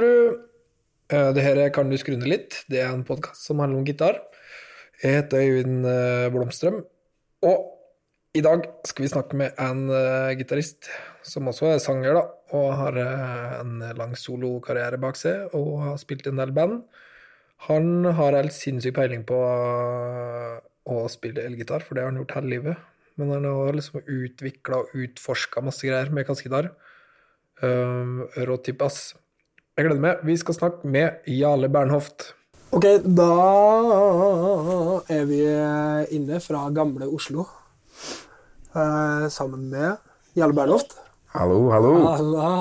du. Eh, Det her er Kan du skru ned litt? Det er en podkast som handler om gitar. Jeg heter Øyvind eh, Blomstrøm, og i dag skal vi snakke med en eh, gitarist som også er sanger, da, og har en lang solokarriere bak seg og har spilt en del band. Han har helt sinnssyk peiling på å spille elgitar, for det har han gjort hele livet. Men han har liksom utvikla og utforska masse greier med kassegitar. Um, Råtipp, ass. Jeg gleder meg. Vi skal snakke med Jarle Bernhoft. Ok, da er vi inne fra gamle Oslo. Eh, sammen med Jarle Bernhoft. Hallo, hallo. Halla.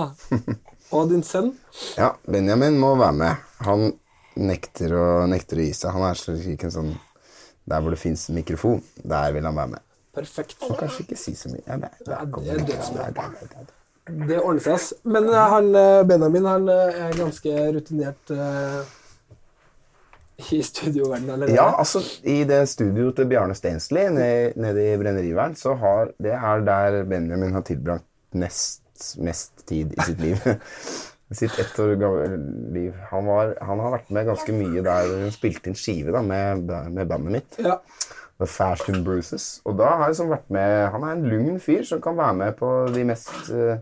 Og din sønn. Ja, Benjamin må være med. Han nekter å, nekter å gi seg. Han er slik en sånn Der hvor det fins mikrofon, der vil han være med. Perfekt. Og kanskje ikke si så mye. Ja, nei, det er dødsbra. Det ordner seg, ass. Men eh, han, eh, Benjamin han eh, er ganske rutinert uh, i studioverdenen allerede. Ja, altså, i det studioet til Bjarne Stensli nede, nede i Brenneriveren, så har Det er der Benjamin har tilbrakt nest mest tid i sitt liv. sitt ett år gamle liv. Han, var, han har vært med ganske mye der hun spilte inn skive da, med, med bandet mitt. Ja. The Fashion Bruises. Og da har jeg liksom vært med Han er en lugn fyr som kan være med på de mest uh,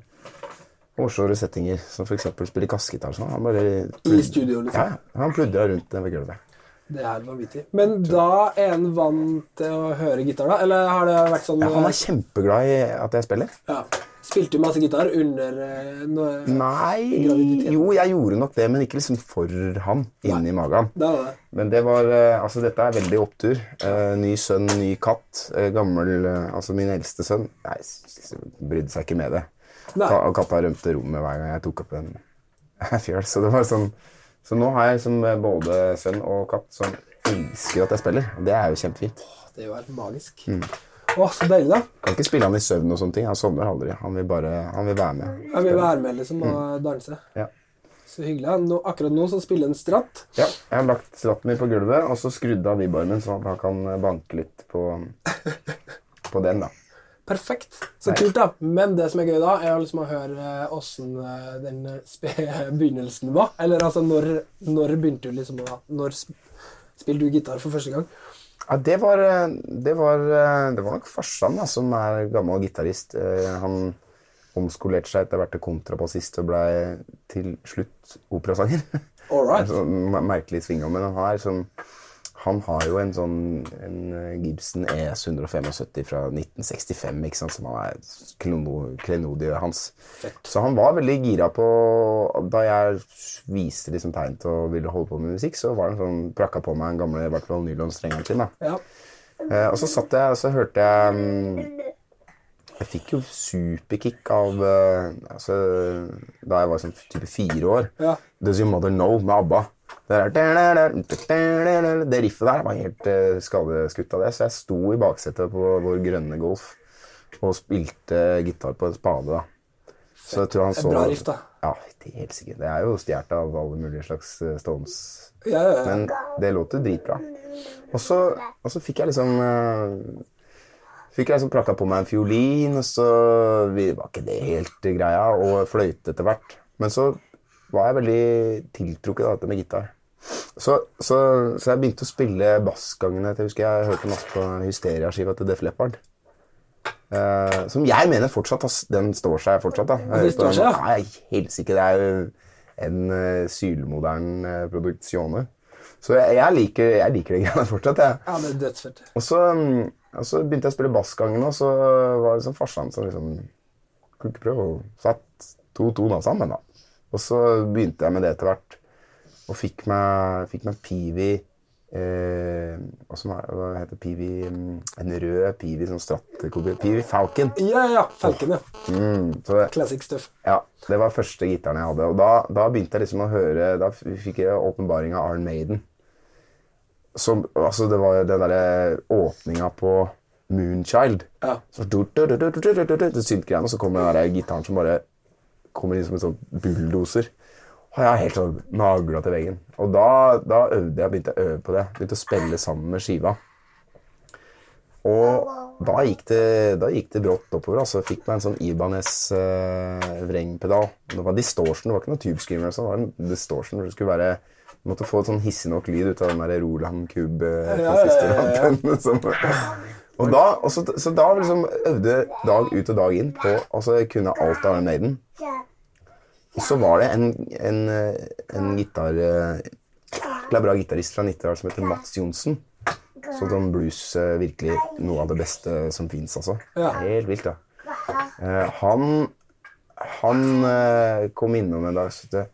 hårsåre settinger, som f.eks. spille kassegitar. Sånn. Han bare I studio, liksom. Ja, han pludra rundt ved gulvet. Det er vanvittig. Men da er han vant til å høre gitar, da? Eller har det vært sånn Ja, han er kjempeglad i at jeg spiller. ja. Spilte du masse gitar under eh, noe Nei? Jo, jeg gjorde nok det, men ikke liksom for han inni magen. Det det. Men det var eh, Altså, dette er veldig opptur. Eh, ny sønn, ny katt. Gammel Altså, min eldste sønn Nei, brydde seg ikke med det. Og katta rømte rommet hver gang jeg tok opp en fjøl. Så det var sånn Så nå har jeg liksom både sønn og katt som elsker at jeg spiller. Og det er jo kjempefint. Det er jo helt magisk. Mm. Å, så deilig, da. Kan ikke spille han i søvn og sånne ting. Han sovner aldri. Han vil bare Han vil være med. Han vil være med liksom og danse. Ja. Så hyggelig. Nå, akkurat nå så spiller han stratt. Ja, jeg har lagt stratten min på gulvet, og så skrudd av vibbarmen, sånn at han kan banke litt på, på den, da. Perfekt. Så kult, da. Men det som er gøy da, er liksom å høre åssen den spe begynnelsen var. Eller altså, når, når begynte du liksom å Når spilte du gitar for første gang? Ja, det var, eh, det var, eh, det var nok farsan, da, som er gammel gitarist. Eh, Han omskolerte seg etter hvert til kontrabassist og ble til slutt operasanger. All right. Mer- merkelig svingom, men han er sånn, han har jo en sånn en eh, Gibson ES175 fra 1965, ikke sant, som han er klenodiet hans. Så han var veldig gira på Da jeg viste liksom tegn til å ville holde på med musikk, så var han sånn, prakka på meg en gamle i hvert fall nylonstrengeren sin. da. Ja. Eh, og så satt jeg og så hørte jeg mm, Jeg fikk jo superkick av eh, altså, Da jeg var sånn type fire år. Ja. Does Your Mother Know med ABBA. Det, riffet der var helt uh, skadeskutt av det, så jeg sto i baksetet på vår grønne Golf og spilte gitar på en spade. da. Så jeg tror han så bra riff, da. Ja, det er helt sikkert. Det er jo stjålet av alle mulige slags eh, Stones. Ja, ja, ja. Men det låter dritbra. Og så, og så fikk jeg liksom eh, Fikk jeg liksom prakka på meg en fiolin, og så var ikke det helt greia, og fløyte etter hvert. Men så var jeg veldig tiltrukket av dette med gitar. Så, så, så jeg begynte å spille bassgangene til Jeg husker jeg hørte masse på Hysteria-skiva til Def Leppard. Uh, som jeg mener fortsatt ass, Den står seg fortsatt. da. det står seg, ja. Nei, helsike. Det er jo en uh, sylmodern uh, produksjone. Så jeg, jeg, liker, jeg liker det greiene fortsatt. jeg. ja, det er dødsfett. Og så, um, og så begynte jeg å spille bassgangene, og så var det sånn farsan som liksom Kunne ikke prøve å satt to toner sammen, da. Og så begynte jeg med det etter hvert. Og fikk meg, fikk meg Pivi eh, er, hva heter Pivi mm, En rød Pivi sånn strattekopi. Pivi Falcon. Ja, ja. Falcon, ja. Mm, det, Classic stuff. ja, det var første gitaren jeg hadde. Og da, da begynte jeg liksom å høre Da fikk jeg åpenbaring av Iron Maiden. Som, altså det var den derre åpninga på Moonchild. Ja. Så du, du, du, du, du, du, du, du, du, og så kommer den der gitaren som bare kommer inn som en sånn bulldoser. Og jeg er helt sånn nagla til veggen. Og da, da øvde jeg, begynte jeg å øve på det. Begynte å spille sammen med skiva. Og da gikk det, da gikk det brått oppover. altså Fikk meg en sånn Ibanez eh, vrengpedal. Det var distortion, det var ikke noe tube screamer. sånn, Det var en distortion hvor det skulle være Du måtte få et sånn hissig nok lyd ut av den der Roland Cube Ja, ja, ja, ja. Og da, og så, så da liksom øvde dag ut og dag inn på Altså jeg kunne alt av Iron Maiden. Og så var det en, en, eh, en gitar En bra gitarist fra Nittedal som heter Mats Johnsen. Så sånn blues eh, virkelig noe av det beste som fins, altså. Ja. Helt vilt, da. Eh, han han eh, kom innom en dag og sa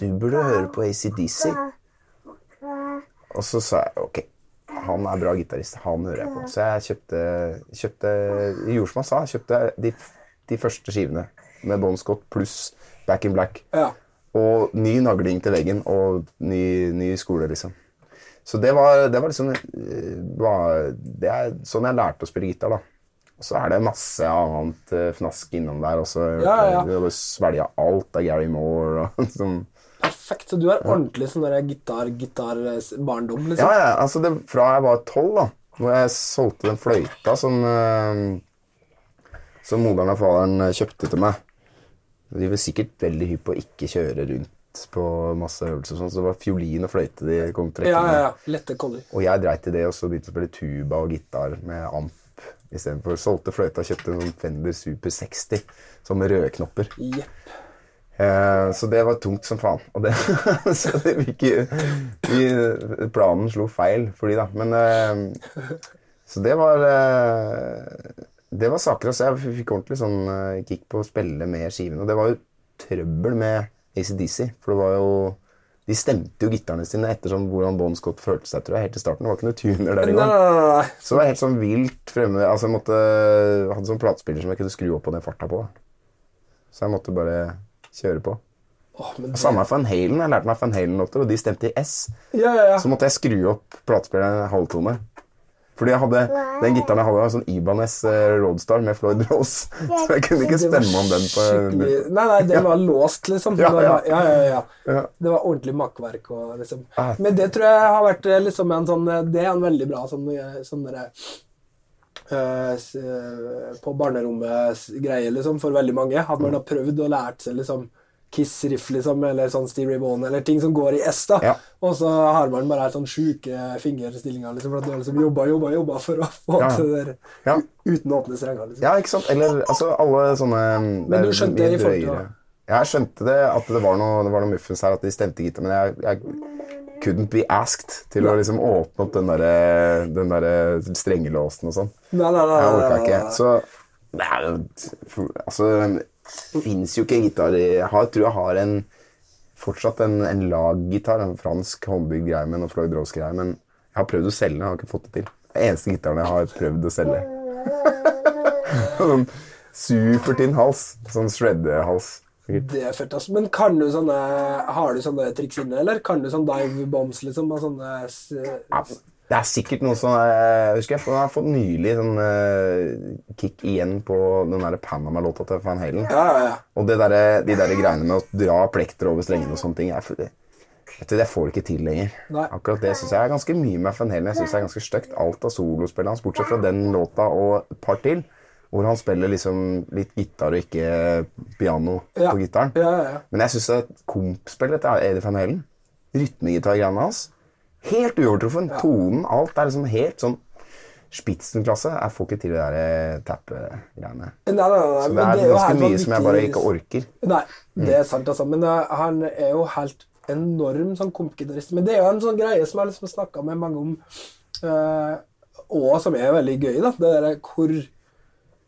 du burde høre på ACDC. Og så sa jeg ok, han er bra gitarist, han hører jeg på. Så jeg kjøpte, kjøpte gjorde som han sa, kjøpte de, de første skivene med Bon Scott pluss Back in Black. Ja. Og ny nagling til veggen og ny, ny skole, liksom. Så det var, det var liksom eh, var, Det er sånn jeg lærte å spille gitar, da. Og så er det masse annet eh, fnask innom der også. Ja, ja. Svelga alt av Gary Moore og sånn. Perfekt. Så du er ordentlig sånn gitar-gitar-barndom, liksom? Ja, ja, altså det, fra jeg var tolv, da, hvor jeg solgte den fløyta som, uh, som moderen og faderen eh, kjøpte til meg. De var sikkert veldig hypp på å ikke kjøre rundt på masse øvelser, og sånn, så det var fiolin og fløyte de kom trekkende. ja, ja. ja. Lette koller. Og jeg dreit i det, og så begynte jeg å spille tuba og gitar med amp istedenfor. Solgte fløyta og kjøpte en sånn Fender Super 60 sånn med røde knopper. Jepp. Eh, så det var tungt som faen. Og det, så det fikk vi, Planen slo feil for de, da. Men eh, Så det var eh, Det var saker å se. Jeg fikk ordentlig sånn eh, kick på å spille med skivene. Og det var jo trøbbel med ACDC, for det var jo de stemte jo gitarene sine etter sånn hvordan Bon Scott følte seg, tror jeg, helt i starten. Det var ikke noe tuner der engang. Så det var helt sånn vilt fremme Altså jeg måtte hadde sånn platespiller som jeg kunne skru opp og ned farta på. Så jeg måtte bare kjøre på. Oh, men Og Samme Van Halen. Jeg lærte meg Van Halen-låter, og de stemte i S. Ja, ja, ja. Så måtte jeg skru opp platespilleren en halvtone. Fordi jeg hadde, den gitaren jeg hadde, var en sånn Ibanez eh, Roadstar med Floyd Rose. Så jeg kunne ikke stemme om den på skikkelig- Nei, nei, den var låst, liksom. Ja, ja. var- ja, ja, ja. Ja. Det var ordentlig makkverk. Og, liksom. Ah. Men det tror jeg har vært eh, liksom en sånn Det er en veldig bra sånn, eh, sånn eh, eh, På barnerommet-greie, liksom, for veldig mange. At man har prøvd og lært seg liksom Kiss-riff, liksom, eller sånn Stevie Bone, eller ting som går i S. da Ja. Og så har man bare sånn sjuke fingerstillinger, liksom, for at du har liksom jobba jobba, jobba for å få Ja. til det der Ja. uten å åpne strenger. Liksom. Ja, ikke sant? Eller altså alle sånne Men du skjønte det i forhold til. Ja, jeg skjønte det, at det var noe, det var noe muffens her, at de stemte gitar, men jeg, jeg couldn't be asked til å liksom åpne opp den derre den der strengelåsen og sånn. Nei, nei, nei, Jeg nei, orka ikke. Så jo Altså, fins jo ikke en gitar Jeg har, tror jeg har en fortsatt en, en laggitar, en fransk håndbygd greie med noe Floyd Rose-greie, men jeg har prøvd å selge den, jeg har ikke fått det til. Er eneste gitaren jeg har prøvd å selge. sånn supertynn hals. Sånn shredde-hals. Det er fett, altså. Men kan du sånne Har du sånne triks inne, eller? Kan du sånn dive bombs, liksom? Og sånne Ja, det er sikkert noe sånn Jeg husker jeg, har fått nylig sånn uh, kick igjen på den der Panama-låta til Van Halen. Ja, ja, ja. Og det der, de der greiene med å dra plekter over strengene og sånne ting jeg, vet du, Jeg får det ikke til lenger. Nei. Akkurat det syns jeg er ganske mye med Van Halen. Jeg synes det er ganske stygt, alt av solospillet hans, bortsett fra den låta og et par til. Hvor han spiller liksom litt gitar og ikke piano Ja. på gitaren. Ja, ja, ja. Men jeg syns kompspillet til Eddie Van Halen, rytmegitargreiene hans, helt uovertruffen. Tonen, alt er liksom helt sånn Spitzenklasse. Jeg får ikke til de der eh, nei, Så det er jo ganske helt mye som jeg bare ikke orker. Nei, det er sant, altså. Men uh, han er jo helt enorm sånn kompgitarist. Men det er jo en sånn greie som jeg liksom snakka med mange om, uh, og som er veldig gøy, da. Det derre hvor,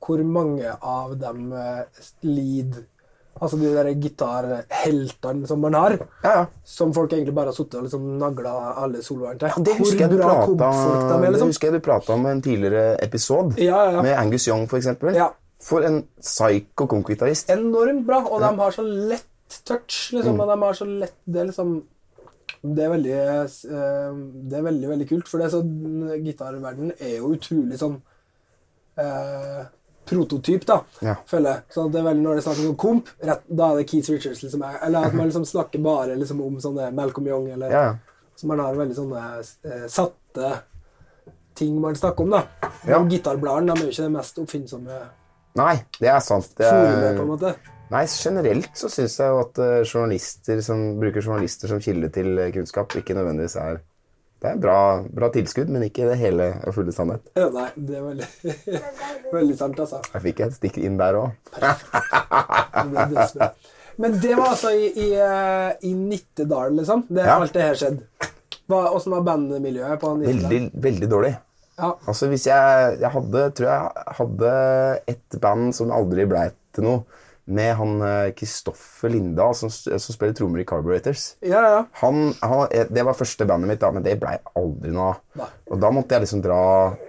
hvor mange av dem uh, lead Altså de der gitarheltene som man har. Ja, ja. Som folk egentlig bare har sittet og liksom nagla alle soloene til. Ja, det husker Hvor bra prata dem de er, det liksom. husker jeg du prata om i en tidligere episode Ja, med Angus Young, eksempel. Ja. For en psycho konk-gitarist. Enormt bra, og de har så lett touch, Mm. liksom. Og de har så lett Det er liksom det er veldig eh, Det er veldig, veldig kult, for det er så gitarverdenen er jo utrolig sånn eh, prototyp, da, Ja. føler jeg. Så det er veldig når det er snakk om komp, rett, da er det Keith Richards liksom er Eller at man liksom snakker bare liksom om sånne Malcolm Young, eller Ja. Så man har veldig sånne eh, satte ting man snakker om, da. Ja. Gitarbladene er jo ikke det mest oppfinnsomme Nei, det er sant. Det forumet, på en er, måte. nei, generelt så syns jeg jo at eh, journalister som bruker journalister som kilde til eh, kunnskap, ikke nødvendigvis er Det er bra, bra tilskudd, men ikke det hele og fulle sannhet. Ja, nei, det er veldig, veldig sant, altså. Jeg fikk et stikk inn der òg. Men det var altså i, i, eh, i Nittedal, liksom? Det, Ja. Alt det her skjedde. Åssen var bandmiljøet på Nittedal? Veldig, veldig dårlig. Ja. Altså hvis jeg, jeg hadde, tror jeg hadde et band som aldri ble til noe, med han eh, Kristoffer Lindahl som, som spiller trommer i Carburetors. ja, ja. Han, han, eh, det var første bandet mitt, da, men det blei aldri noe av. Og da måtte jeg liksom dra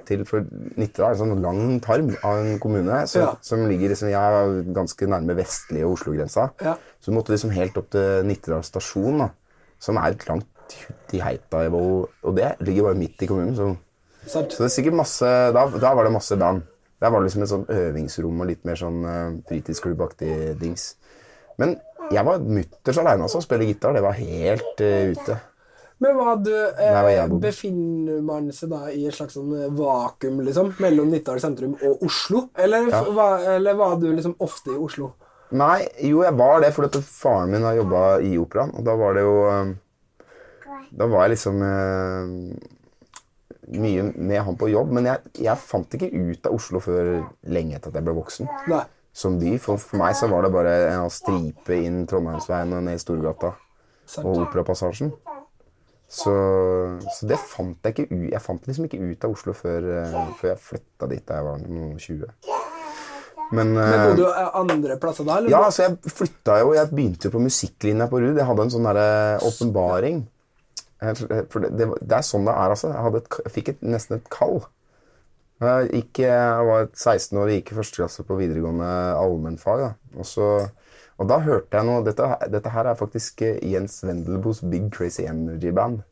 til For Nittedal er en sånn lang tarm av en kommune så, Ja. som ligger liksom, jeg er ganske nærme vestlige Oslo-grensa. Ja. Så du måtte liksom helt opp til Nittedal stasjon, da, som er et langt hutt i heita. Og det ligger bare midt i kommunen. så... Så det er sikkert masse Da, da var det masse band. Der var det liksom et sånn øvingsrom og litt mer sånn uh, fritidsklubbaktig dings. Men jeg var mutters aleine altså, å spille gitar. Det var helt uh, ute. Men var du eh. Befinner man seg da i et slags sånn eh, vakuum liksom, mellom Nittedal sentrum og Oslo? Eller, ja. var, eller var du liksom ofte i Oslo? Nei, jo, jeg var det fordi at faren min har jobba i operaen, og da var det jo Da var jeg liksom eh, mye med han på jobb, men jeg, jeg fant ikke ut av Oslo før lenge etter at jeg ble voksen. Nei. Som de. For, for meg så var det bare en stripe inn Trondheimsveien og ned i Storgata. Sant. og Operapassasjen. Så, så det fant jeg ikke ut Jeg fant liksom ikke ut av Oslo før, eh, før jeg flytta dit da jeg var noen 20. Men, Men eh, bodde du eh, andre plasser da? Eller? ja, så jeg flytta jo Jeg begynte jo på musikklinja på RUD. Jeg hadde en sånn derre åpenbaring. For det, det, det er sånn det er, altså. Jeg, et, jeg fikk et, nesten et kall. Jeg, gikk, jeg var 16 år og gikk i første klasse på videregående allmennfag. Og, så, og da hørte jeg noe Dette, dette her er faktisk eh, Jens Wendelbos Big Crazy Energy Band.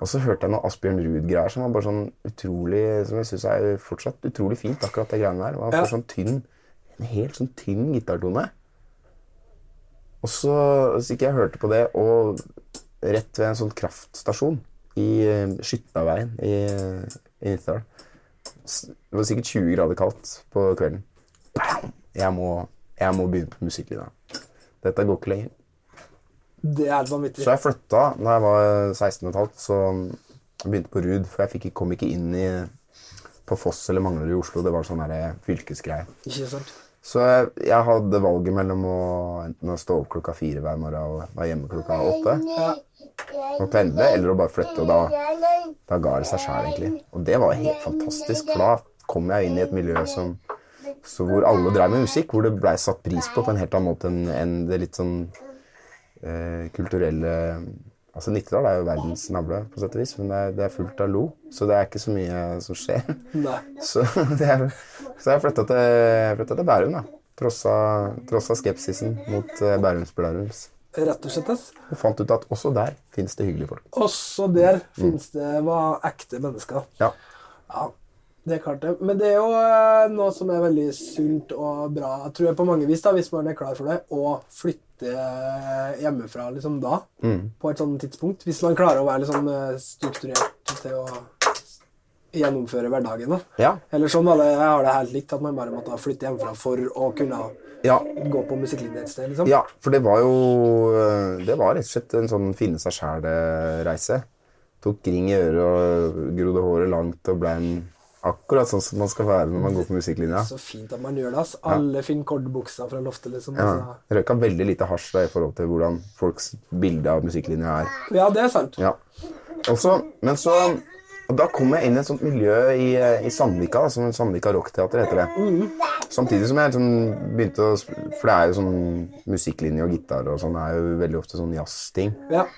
Og så hørte jeg noe Asbjørn Ruud-greier som var bare sånn utrolig Som jeg syns er fortsatt utrolig fint, akkurat det greiene der. Det var Ja. sånn tynn En helt sånn tynn gitartone. Og så, så gikk jeg og hørte på det, og rett ved en sånn kraftstasjon i Skytnaveien Skyttaveien i, i Nittedal Det var sikkert 20 grader kaldt på kvelden. Jeg må, jeg må begynne på musikklinja. Dette går ikke lenger. Det er vanvittig. Så jeg flytta da jeg var 16 15, så jeg begynte på RUD, for jeg fikk, kom ikke inn i, på Foss eller Manglerud i Oslo. Det var sånn fylkesgreie. Ikke sant? Så jeg, hadde valget mellom å enten å stå opp klokka fire hver morgen og være hjemme klokka åtte Ja. og pendle, eller å bare flytte. Og da, da ga det seg sjæl, egentlig. Og det var helt fantastisk, for da kom jeg inn i et miljø som så hvor alle drev med musikk, hvor det blei satt pris på på en helt annen måte enn det litt sånn eh, kulturelle Altså Nittedal er jo verdens navle, på sett og vis, men det er, det er fullt av lo, så det er ikke så mye som skjer. Nei. Så, det er, så jeg flytta til, til Bærum, da. Trossa, trossa skepsisen mot uh, Bærums blærums. Rett og slett. Og fant ut at også der fins det hyggelige folk. Også der finnes det var ekte mennesker. Ja. Ja, det er klart det. Men det er jo eh, noe som er veldig sunt og bra, tror jeg på mange vis, da, hvis man er klar for det, å flytte hjemmefra liksom da, på et sånt tidspunkt. Hvis man klarer å være litt sånn eh, strukturert til å gjennomføre hverdagen. da. Ja. Eller sånn da jeg har det helt likt, at man bare måtte flytte hjemmefra for å kunne Ja. gå på musikklinje et sted, liksom. ja, for det var jo eh, Det var rett og slett en sånn finne seg sjæl-reise. Tok ring i øret og grodde håret langt og ble en akkurat sånn som man skal være når man går på musikklinja. Så fint at man gjør det, ass. Alle finner kordbuksa fra loftet, liksom. Ja. Altså. Røyka veldig lite hasj da, i forhold til hvordan folks bilde av musikklinja er. Ja, det er sant. Ja. Også, men så Og da kom jeg inn i et sånt miljø i, eh, i Sandvika, da, som Sandvika Rockteater heter det. Samtidig som jeg liksom begynte å For det er jo sånn musikklinje og gitar og sånn, det er jo veldig ofte sånn jazzting. Ja.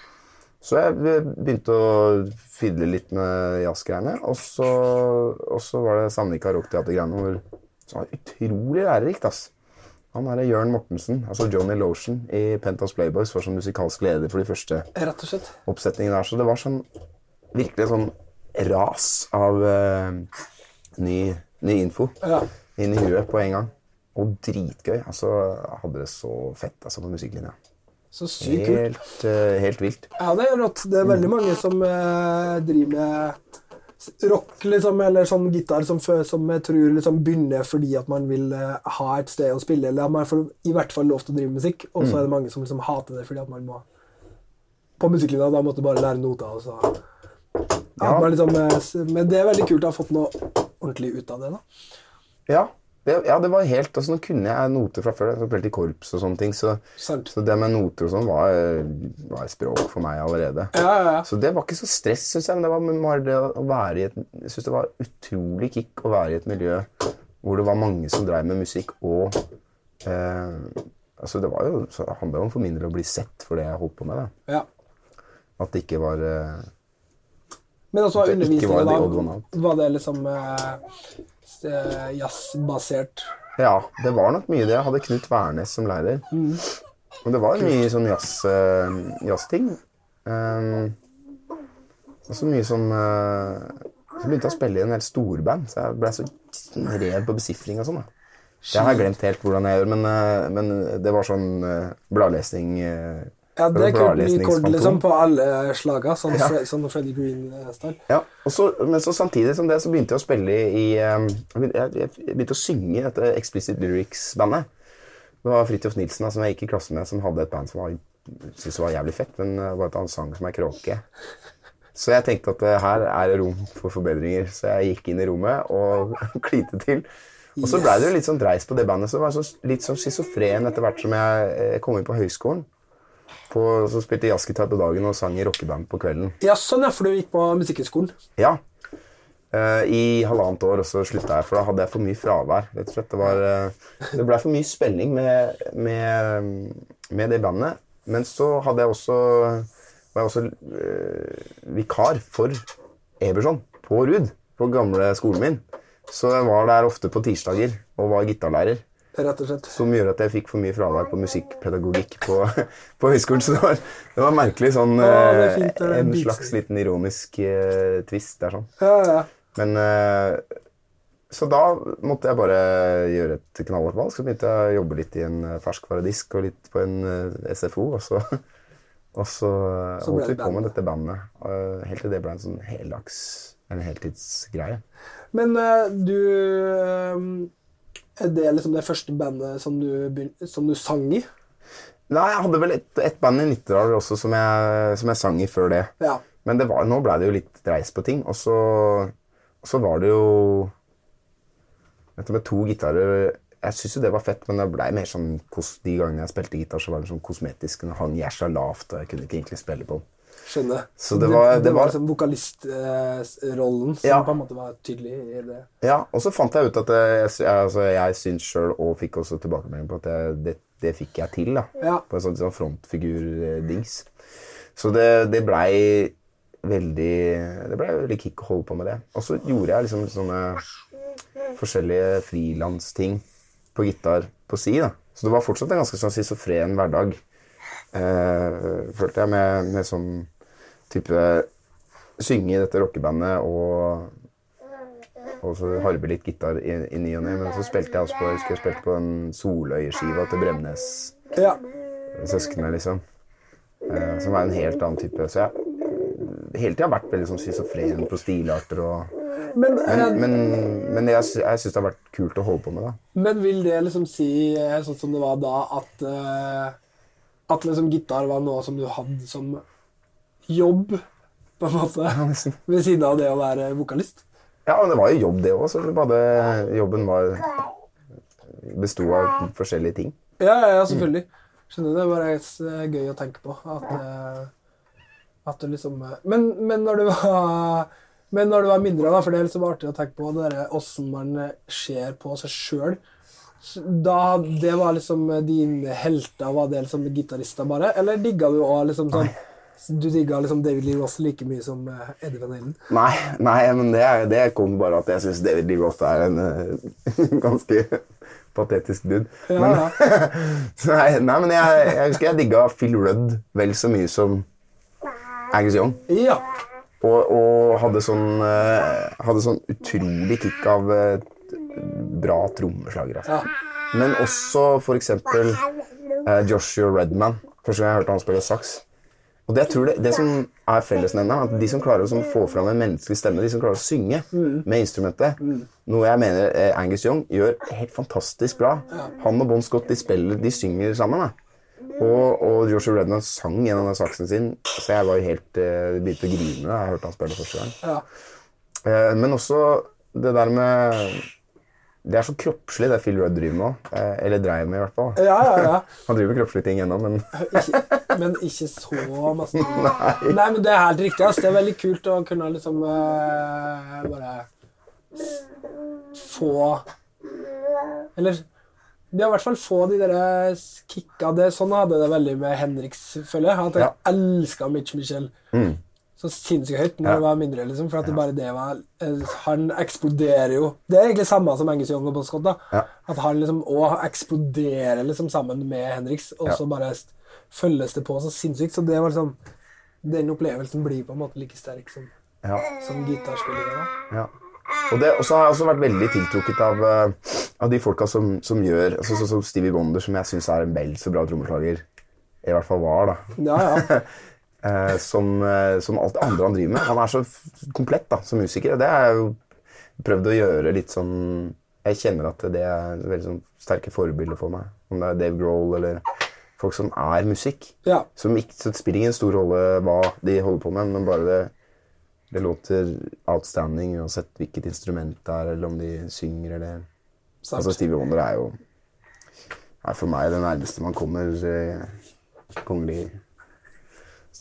Så jeg begynte å fidle litt med jazzgreiene. Og så, og så var det Sandvika Rockteater-greiene hvor som var utrolig lærerikt. ass. Han er Jørn Mortensen, altså Johnny Lotion i Pentas Playboys, var som musikalsk leder for de første Rett og slett. oppsetningene der. Så det var sånn virkelig sånn ras av uh, ny, ny info Ja. inn i huet på en gang. Og dritgøy. Altså, jeg hadde det så fett altså, på musikklinja. Så sykt kult. Helt, eh, helt vilt. Ja, det er rått. Det er veldig mange som eh, driver med rock, liksom, eller sånn gitar, som, som jeg tror liksom begynner fordi at man vil eh, ha et sted å spille, eller at man får i hvert fall lov til å drive musikk. Og så er det mange som liksom hater det fordi at man må På musikklinja da måtte bare lære noter, og så Ja. man liksom, eh, Men det er veldig kult å ha fått noe ordentlig ut av det, da. Ja, det, ja, det var helt altså, Nå kunne jeg noter fra før. Jeg spilte i korps og sånne ting. Så, så det med noter og sånn var, var språk for meg allerede. Ja, ja, ja. Så det var ikke så stress, syns jeg. Men det var bare det å være i et Jeg synes det var utrolig kick å være i et miljø hvor det var mange som drev med musikk, og eh, Altså, det var jo så handla jo om for min del å bli sett for det jeg holdt på med. da. ja. At det ikke var eh, Men odd one da. Var det liksom eh, jazzbasert? Ja, det var nok mye det. Jeg hadde Knut Wærnes som lærer. Og det var mye sånn jazz, eh, jazzting. Um, og så mye som uh, Så begynte jeg å spille i en del storband, så jeg ble så rev på besifring og sånn. Det har jeg glemt helt hvordan jeg gjør, men, uh, men det var sånn uh, bladlesning eh, Ja, det er kult. kort liksom på alle slaga, sånn, Ja. Sånn Freddie Green-style. Ja, og så, men så samtidig som det så begynte jeg å spille i um, jeg, begynte å synge i dette Explicit Lyrics-bandet. Det var Fridtjof Nilsen da, som jeg gikk i klasse med, som hadde et band som var, syntes var jævlig fett, men uh, var et annet sang som er kråke. Så jeg tenkte at uh, her er det rom for forbedringer. Så jeg gikk inn i rommet og klinte til. Og så blei det jo litt sånn dreis på det bandet, så det var litt sånn schizofren etter hvert som jeg, jeg kom inn på høyskolen. På, så spilte jeg jazzgitar på dagen og sang i rockeband på kvelden. Ja, sånn, ja, for du gikk på Musikkhøgskolen. Ja. Uh, I halvannet år, og så slutta jeg, for da hadde jeg for mye fravær. rett og slett. Det, var, uh, det ble for mye spenning med, med, med det bandet. Men så hadde jeg også, var jeg også uh, vikar for Eberson på Ruud, på gamle skolen min. Så jeg var der ofte på tirsdager og var gitarlærer. Rett og slett. Som gjorde at jeg fikk for mye fravær på musikkpedagogikk på, på høyskolen. Så det var, det var merkelig sånn ja, eh, fint, En beats. slags liten ironisk eh, twist der sånn. Ja, ja. Men eh, Så da måtte jeg bare gjøre et knallhardt valg. Så begynte jeg å jobbe litt i en ferskvaredisk og litt på en eh, SFO. Og så, og så, Så holdt vi på med dette bandet. helt til det ble en sånn heldags en heltidsgreie. Men du Er det liksom det første bandet som du, som du sang i? Nei, jeg hadde vel et, et band i Nittedal også som jeg, som jeg sang i før det. Ja. Men det var, nå ble det jo litt dreis på ting. Og så, og så var det jo Dette med to gitarer Jeg syns jo det var fett, men det blei mer sånn De gangene jeg spilte gitar, så var det sånn kosmetisk. Den hang jæsla lavt, og jeg kunne ikke egentlig spille på den. Skjønner. Så det var- det, det var liksom vokalistrollen som Ja. på en måte var tydelig i det. Ja, og så fant jeg ut at jeg, altså, jeg syns sjøl, og fikk også tilbakemelding på at jeg, det, det fikk jeg til. da, Ja. På en sånn, sånn frontfigur-dings. Så det, det blei veldig Det blei veldig kick å holde på med det. Og så gjorde jeg liksom sånne forskjellige frilansting på gitar på si. da. Så det var fortsatt en ganske sånn schizofren hverdag. Eh, følte jeg med, med sånn type Synge i dette rockebandet og og så harve litt gitar i, i ny og ne. Men så spilte jeg også på, jeg spilte på den Soløy-skiva til Bremnes-søsknene, liksom. Eh, som er en helt annen type. Så jeg hele tida vært veldig sånn schizofren på stilarter og Men, eh, Men, men, men jeg, jeg syns det har vært kult å holde på med, da. men vil det liksom si, eh, sånn som det var da, at eh, At liksom gitar var noe som du hadde som jobb, på en måte? Ved siden av det å være vokalist? Ja, men det var jo jobb, det òg. Så det bare, jobben var besto av forskjellige ting. Ja, ja, selvfølgelig. Skjønner du, det er bare eh, gøy å tenke på. At, eh, at du liksom men, men når du var Men når du var mindre, da, for det er liksom artig å tenke på det der, hvordan man ser på seg sjøl da, Det var liksom dine helter, var det liksom gitarister bare? Eller digga du òg liksom sånn Du digga liksom David Lee Ross like mye som eh, Eddie Van Halen? Nei, nei, men det, er- det kom bare at jeg syns David Lee Roth er en uh, ganske patetisk dude. Ja, men, ja. nei, nei, men jeg, jeg husker jeg digga Phil Rudd vel så mye som Angus Young. Ja. Og, og hadde, sånn, eh, hadde sånn utrolig kick av bra trommeslager. Altså. Men også for eksempel Joshua Redman. Første gang jeg hørte han spille saks. Og det, jeg tror det, det som er fellesnevneren, at de som klarer å få fram en menneskelig stemme, de som klarer å synge med instrumentet, noe jeg mener eh, Angus Young gjør helt fantastisk bra. Han og Bon Scott de spiller, de synger sammen. Da. Og, og Joshua Redman sang gjennom den saksen sin, så jeg var jo helt eh, begynte å grine da jeg hørte han spille første gang. ja. Eh, men også det der med Det er så kroppslig, det Phil Rudd driver med. Eh, eller dreier med, i hvert fall. Ja, ja, ja. Han driver med kroppslige ting ennå, men Ikke, men ikke så masse. Nei. Nei. men det er helt riktig. ass. Det er veldig kult å kunne liksom eh, bare få Eller ja, i hvert fall få de der kicka. Det, sånn hadde det veldig med Henriks, føler jeg. At jeg Ja. elska Mitch Michel så sinnssykt høyt når Ja. det var mindre. liksom, For at det bare det var eh, Han eksploderer jo. Det er egentlig samme som Angus Young og Bon Scott. da. Ja. At han liksom òg eksploderer liksom sammen med Henriks, og Ja. så bare følges det på så sinnssykt. Så det var liksom Den opplevelsen blir på en måte like sterk som, ja. som gitarspillinga. ja. Og det også har jeg også vært veldig tiltrukket av, eh, av de folka som, som gjør altså, så, som Stevie Wonder, som jeg syns er en vel så bra trommeslager. I hvert fall var, da. Ja, ja. eh, som, eh, som alt det andre han driver med. Han er så komplett da, som musiker. Det har jeg jo prøvd å gjøre litt sånn Jeg kjenner at det er veldig sånn sterke forbilder for meg. Om det er Dave Grohl eller folk som er musikk. ja. Som ikke, så det spiller ingen stor rolle hva de holder på med, men bare det, det låter outstanding uansett hvilket instrument det er, eller om de synger eller Sant. Altså Stevie Wonder er jo er for meg det nærmeste man kommer eh, kongelig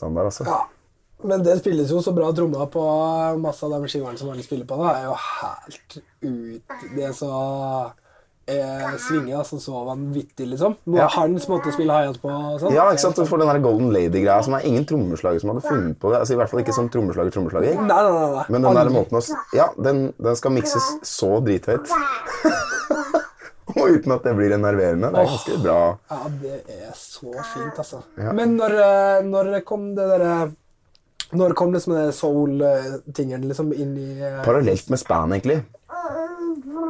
standard, altså. ja. Men det spilles jo så bra tromma på masse av de skiverne som alle spiller på. Det er jo helt ut Det er så eh, svinge, altså så vanvittig, liksom. Ja. Hans måte å spille high-hat på og sånn. Ja, ikke sant? Får den der Golden Lady-greia som er ingen trommeslager som hadde funnet på det. Altså I hvert fall ikke som trommeslager-trommeslager. Nei, nei, nei. nei. Men den der måten å Ja, den, den skal mikses så drithøyt. Og uten at det blir enerverende. Det er ganske bra. Ja, det er så fint, altså. Ja. Men når, eh, når kom det derre Når kom liksom det soul-tingen liksom inn i eh, Parallelt med span, egentlig.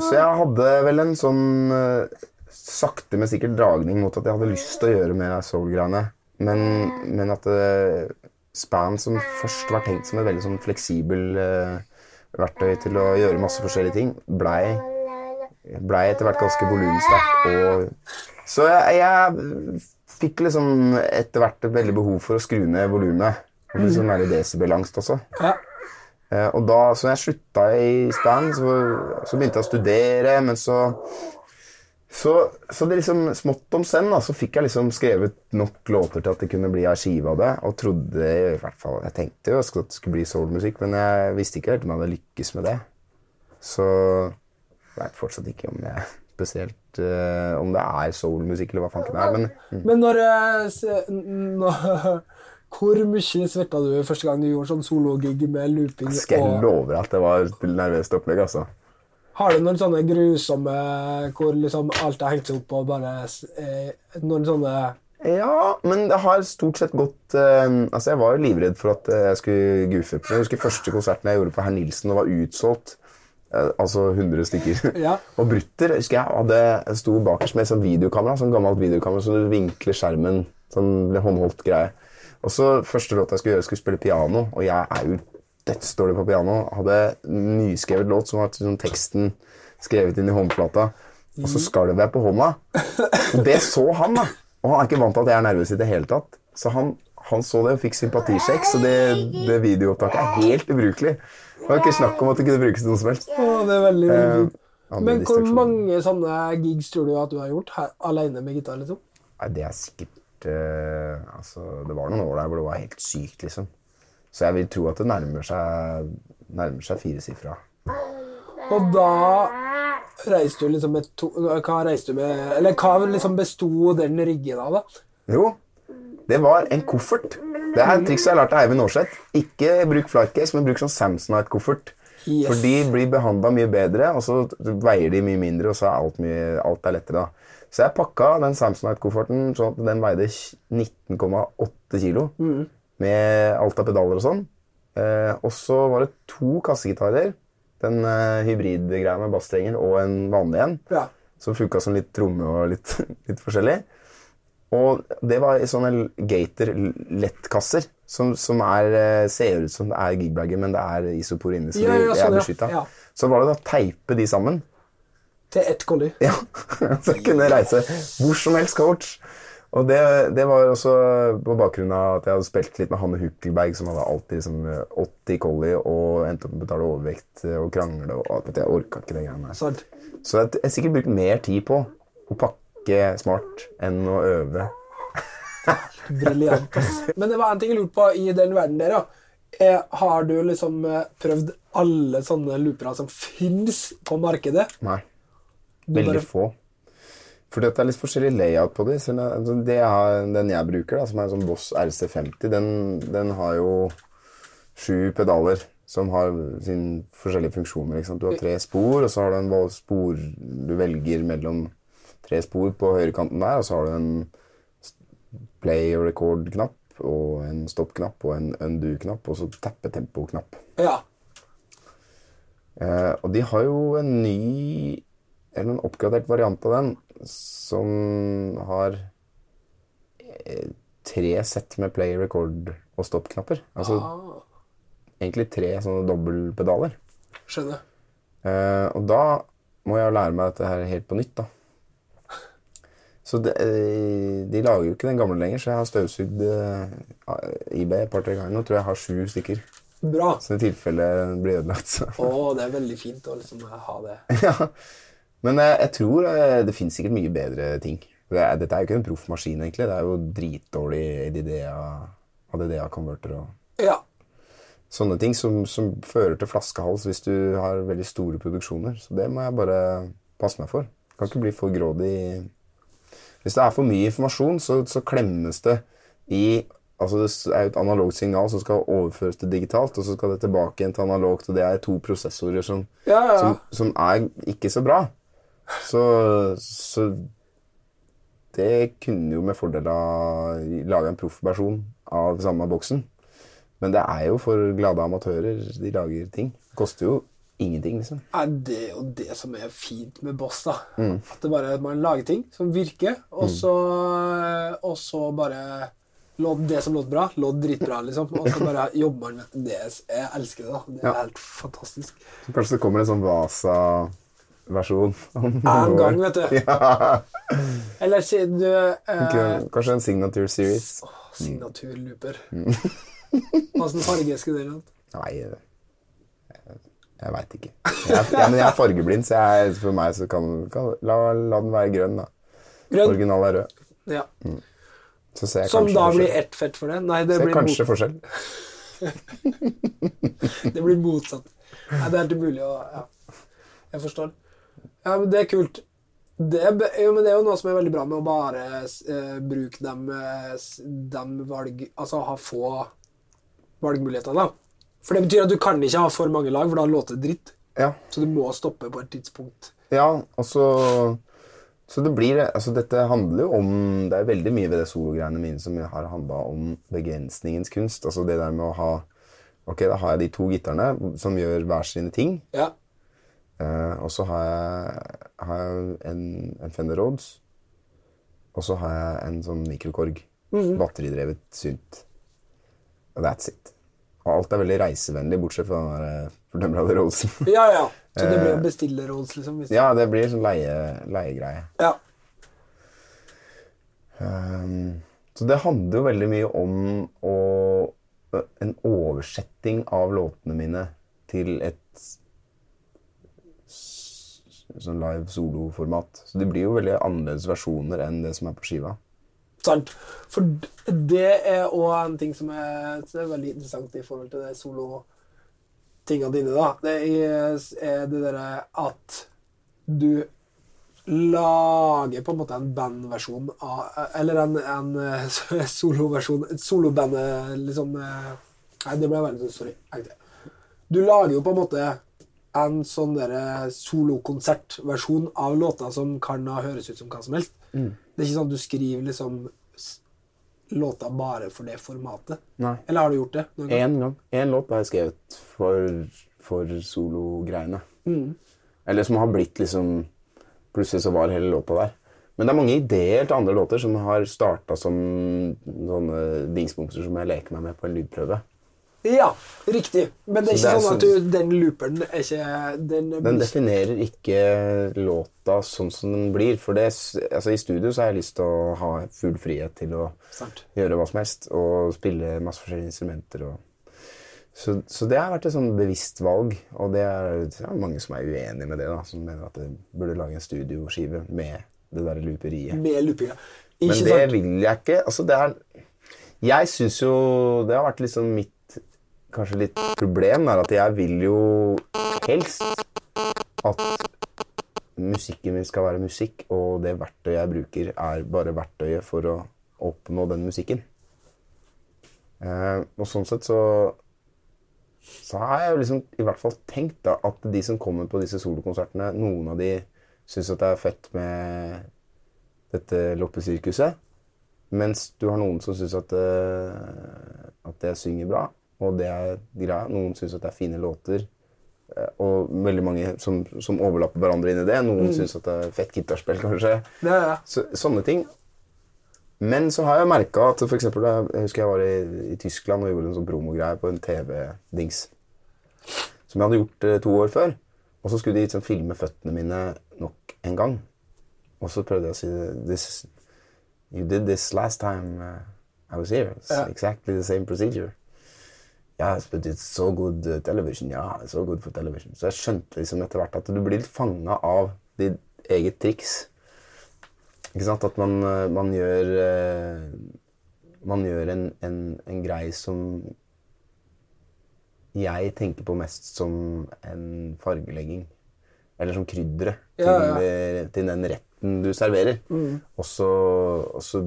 Så jeg hadde vel en sånn eh, sakte, men sikkert dragning mot at jeg hadde lyst til å gjøre mer soul-greiene. Men, men at det, span, som først var tenkt som et veldig sånn fleksibel eh, verktøy til å gjøre masse forskjellige ting, blei blei etter hvert ganske volumsterkt. Så jeg, jeg fikk liksom etter hvert et veldig behov for å skru ned volumet. Og bli sånn der desibelangst også. Ja. Eh, og da, så jeg slutta i stand, så, så begynte jeg å studere, men så så, så det liksom smått om senn da, så fikk jeg liksom skrevet nok låter til at det kunne bli ei skive av det. Og trodde i hvert fall Jeg tenkte jo at det skulle bli soulmusikk, men jeg visste ikke helt om jeg hadde lykkes med det. Så veit fortsatt ikke om jeg spesielt uh, Om det er soulmusikk eller hva fanken det er. Men mm, Men når, eh, se- når, Hvor mye svetta du første gang du gjorde sånn sologig med looping? skal jeg love at det var det nervøst opplegg, altså. Har du noen sånne grusomme hvor liksom alt er hengt seg opp og bare eh, Noen sånne Ja, men det har stort sett gått eh, Altså, jeg var jo livredd for at jeg skulle goofe. Jeg husker første konserten jeg gjorde på Herr Nilsen, og var utsolgt. Eh, altså 100 stykker. Ja. og Brutter husker jeg hadde, sto bakerst med sånn videokamera, sånn gammelt videokamera, som du vinkler skjermen. Sånn håndholdt greie. Og så Første låt jeg skulle gjøre, skulle spille piano, og jeg er jo dødsdårlig på piano. Hadde nyskrevet låt som var sånn teksten skrevet inn i håndflata. Og så skalv jeg på hånda. Og det så han, da. Og han er ikke vant til at jeg er nervøs i det hele tatt. Så han, han så det og fikk sympatisjekk, så det, det videoopptaket er helt ubrukelig. Det var ikke snakk om at det kunne brukes til noe som helst. Å, det er veldig, veldig fint. Eh, Men hvor mange sånne gigs tror du at du har gjort her, alene med gitar? liksom? Nei, det er sikkert uh, Altså, det var noen år der hvor det var helt sykt, liksom. Så jeg vil tro at det nærmer seg, nærmer seg firesifra. Og da reiste du liksom med to Hva reiste du med Eller hva liksom besto den riggen av, da? Jo, det var en koffert. Det er et triks jeg har lært av Eivind Aarseth. Ikke bruk flightcase, men bruk sånn Samsonite-koffert. Yes. For de blir behandla mye bedre, og så veier de mye mindre, og så er alt, mye, alt er lettere. da. Så jeg pakka den Samsonite-kofferten sånn at den veide 19,8 kilo. Med alt av pedaler og sånn. Eh, og så var det to kassegitarer. Den eh, hybridgreia med basstrenger og en vanlig en. Ja. Som funka som litt tromme og litt, litt forskjellig. Og det var i sånne Gator lettkasser. Som, som er, eh, ser ut som det er gigbagger, men det er isopor inni. Så Ja, de, sånn, er ja. beskytta. Ja. Så var det da å teipe de sammen. Til ett kolli. Ja, Så jeg kunne reise hvor som helst coach. Og det, det var også på bakgrunn av at jeg hadde spilt litt med Hanne Hukkelberg, som hadde alltid liksom 80 collie og endte opp med å betale overvekt og krangle og alt. Jeg orka ikke det greiene der. Så jeg jeg har sikkert brukt mer tid på å pakke smart enn å øve. Briljant. Men det var en ting jeg lurte på i den verden der, ja. Eh, har du liksom eh, prøvd alle sånne loopere som fins på markedet? Nei. Veldig bare- få. For det er litt forskjellig layout på de. Det, altså det har, den jeg bruker, da, som er en sånn Boss RC50, den, den har jo sju pedaler som har sine forskjellige funksjoner. Du har tre spor, og så har du en spor du velger mellom tre spor på høyrekanten der, og så har du en play og record-knapp og en stopp-knapp og en undo-knapp, og så tappe-tempo-knapp. Ja. Eh, og de har jo en ny Eller en oppgradert variant av den som har eh, tre sett med play, record og stopp-knapper. Altså Ah, egentlig tre sånne dobbeltpedaler. skjønner. Eh, og da må jeg lære meg dette her helt på nytt, da. Så det, eh, de lager jo ikke den gamle lenger, så jeg har støvsugd eh, eBay et par-tre ganger. Nå tror jeg jeg har sju stykker. Bra. Så i tilfelle den blir ødelagt, så Å, det er veldig fint å liksom ha det. ja. Men jeg, jeg tror eh, det finnes sikkert mye bedre ting. Det dette er jo ikke en proffmaskin, egentlig. Det er jo dritdårlig ADDA, ADDA-konverter og Ja. sånne ting som, som fører til flaskehals hvis du har veldig store produksjoner. Så det må jeg bare passe meg for. Kan ikke bli for grådig. Hvis det er for mye informasjon, så, så klemmes det i Altså Det er jo et analogt signal som skal overføres til digitalt, og så skal det tilbake igjen til analogt, og det er to prosessorer som, Ja, ja, ja. som, som er ikke så bra. Så, så det kunne jo med fordel ha laga en proffversjon av samme boksen. Men det er jo for glade amatører de lager ting. Det koster jo ingenting, liksom. Er det er jo det som er fint med Boss, da. Mm. At det bare man lager ting som virker, og så, og så bare låt det som låt bra, låt dritbra, liksom. Og så bare jobber man med det. Jeg elsker det, da. Det er Ja. helt fantastisk. Så kanskje det kommer en sånn Vasa-versjon. om En gang, vet du. Ja. Eller siden du eh, Kanskje en Signature Series. åh, Signaturlooper. Mm. Åssen farge skulle det vært? Nei, jeg, veit ikke. Jeg, ja, men jeg er fargeblind, så jeg, for meg så kan, kan la, la den være grønn, da. Grønn? Original er rød. Ja. Så ser jeg Som da forskjell. blir ett fett for det? Nei, det Ser blir, kanskje forskjell. det blir motsatt. Nei, det er helt umulig å Ja, jeg forstår. Ja, men det er kult. Det er, jo, men det er jo noe som er veldig bra med å bare eh, bruke dem, eh, dem valg Altså ha få valgmuligheter, da. For det betyr at du kan ikke ha for mange lag, for da låter det dritt. Ja, Så du må stoppe på et tidspunkt. ja og så Så det blir Altså, dette handler jo om Det er veldig mye ved det sologreiene mine som har handla om begrensningens kunst. Altså det der med å ha Ok, da har jeg de to gitarene som gjør hver sine ting. Ja. Eh, og så har jeg, har jeg en, en Fender Rhodes. Og så har jeg en sånn mikrokorg. Batteridrevet synt. That's it. Alt er veldig reisevennlig, bortsett fra den der eh, fordømrede Rhodesen. ja, ja. Så det blir å bestille rolls, liksom. Hvis ja, det blir sånn leie, leiegreie. ja. Um, så det handler jo veldig mye om å, en oversetting av låtene mine til et sånn live solo-format. Så det blir jo veldig annerledes versjoner enn det som er på skiva. Sant? For det er òg en ting som er, er veldig interessant i forhold til det solo-tingene dine. da. Det er, det derre at du lager på en måte en bandversjon av Eller en, en eh, soloversjon Et soloband eh, liksom eh, Nei, det ble veldig Sorry. Du lager jo på en måte en sånn solokonsertversjon av låter som kan høres ut som hva som helst. Det er ikke sånn at du skriver liksom låta bare for det formatet. Nei. Eller har du gjort det? noen gang? Én gang. Én låt har jeg skrevet for, for sologreiene. Eller som har blitt liksom Plutselig så var hele låta der. Men det er mange ideer til andre låter som har starta som sånne dingsbomser som jeg leker meg med på en lydprøve. Ja, riktig. Men det er ikke er sånn at du, den looperen er ikke Den, Den definerer ikke låta sånn som den blir. For det, altså I studio så har jeg lyst til å ha full frihet til å Start. gjøre hva som helst. Og spille masse forskjellige instrumenter. Og, så, så det har vært et sånn bevisst valg. Og det er, det er mange som er uenig med det. da, Som mener at jeg burde lage en studioskive med det der looperiet. Med loopinga. Men det sant? vil jeg ikke. Altså, det er Jeg syns jo Det har vært liksom mitt kanskje litt problem, er at jeg vil jo helst at musikken min skal være musikk, og det verktøyet jeg bruker, er bare verktøyet for å oppnå den musikken. Eh, og sånn sett så så har jeg jo liksom i hvert fall tenkt da, at de som kommer på disse solokonsertene, noen av de syns at det er fett med dette loppesirkuset. Mens du har noen som syns at, eh, at jeg synger bra, og det er greia. Noen syns at det er fine låter. eh, Og veldig mange som, som overlapper hverandre inn i det. Noen Mm. syns at det er fett gitarspill, kanskje. Ja, ja. Så, sånne ting. Men så har jeg merka at for eksempel, jeg husker jeg var i, i Tyskland og gjorde en sånn promogreie på en TV-dings. Som jeg hadde gjort eh, to år før. Og så skulle de liksom filme føttene mine nok en gang. Og så prøvde jeg å si this, You did this last time uh, I was here. It's Ja. exactly the same procedure. Yes, but it's so good uh, television. Ja, så so good for television. Så jeg skjønte liksom etter hvert at du blir litt fanga av ditt eget triks. Ikke sant? At man, eh, man gjør eh, Man gjør en, en, en greie som jeg tenker på mest som en fargelegging. Eller som krydderet til, Ja, ja. til den retten du serverer. Og, så, og så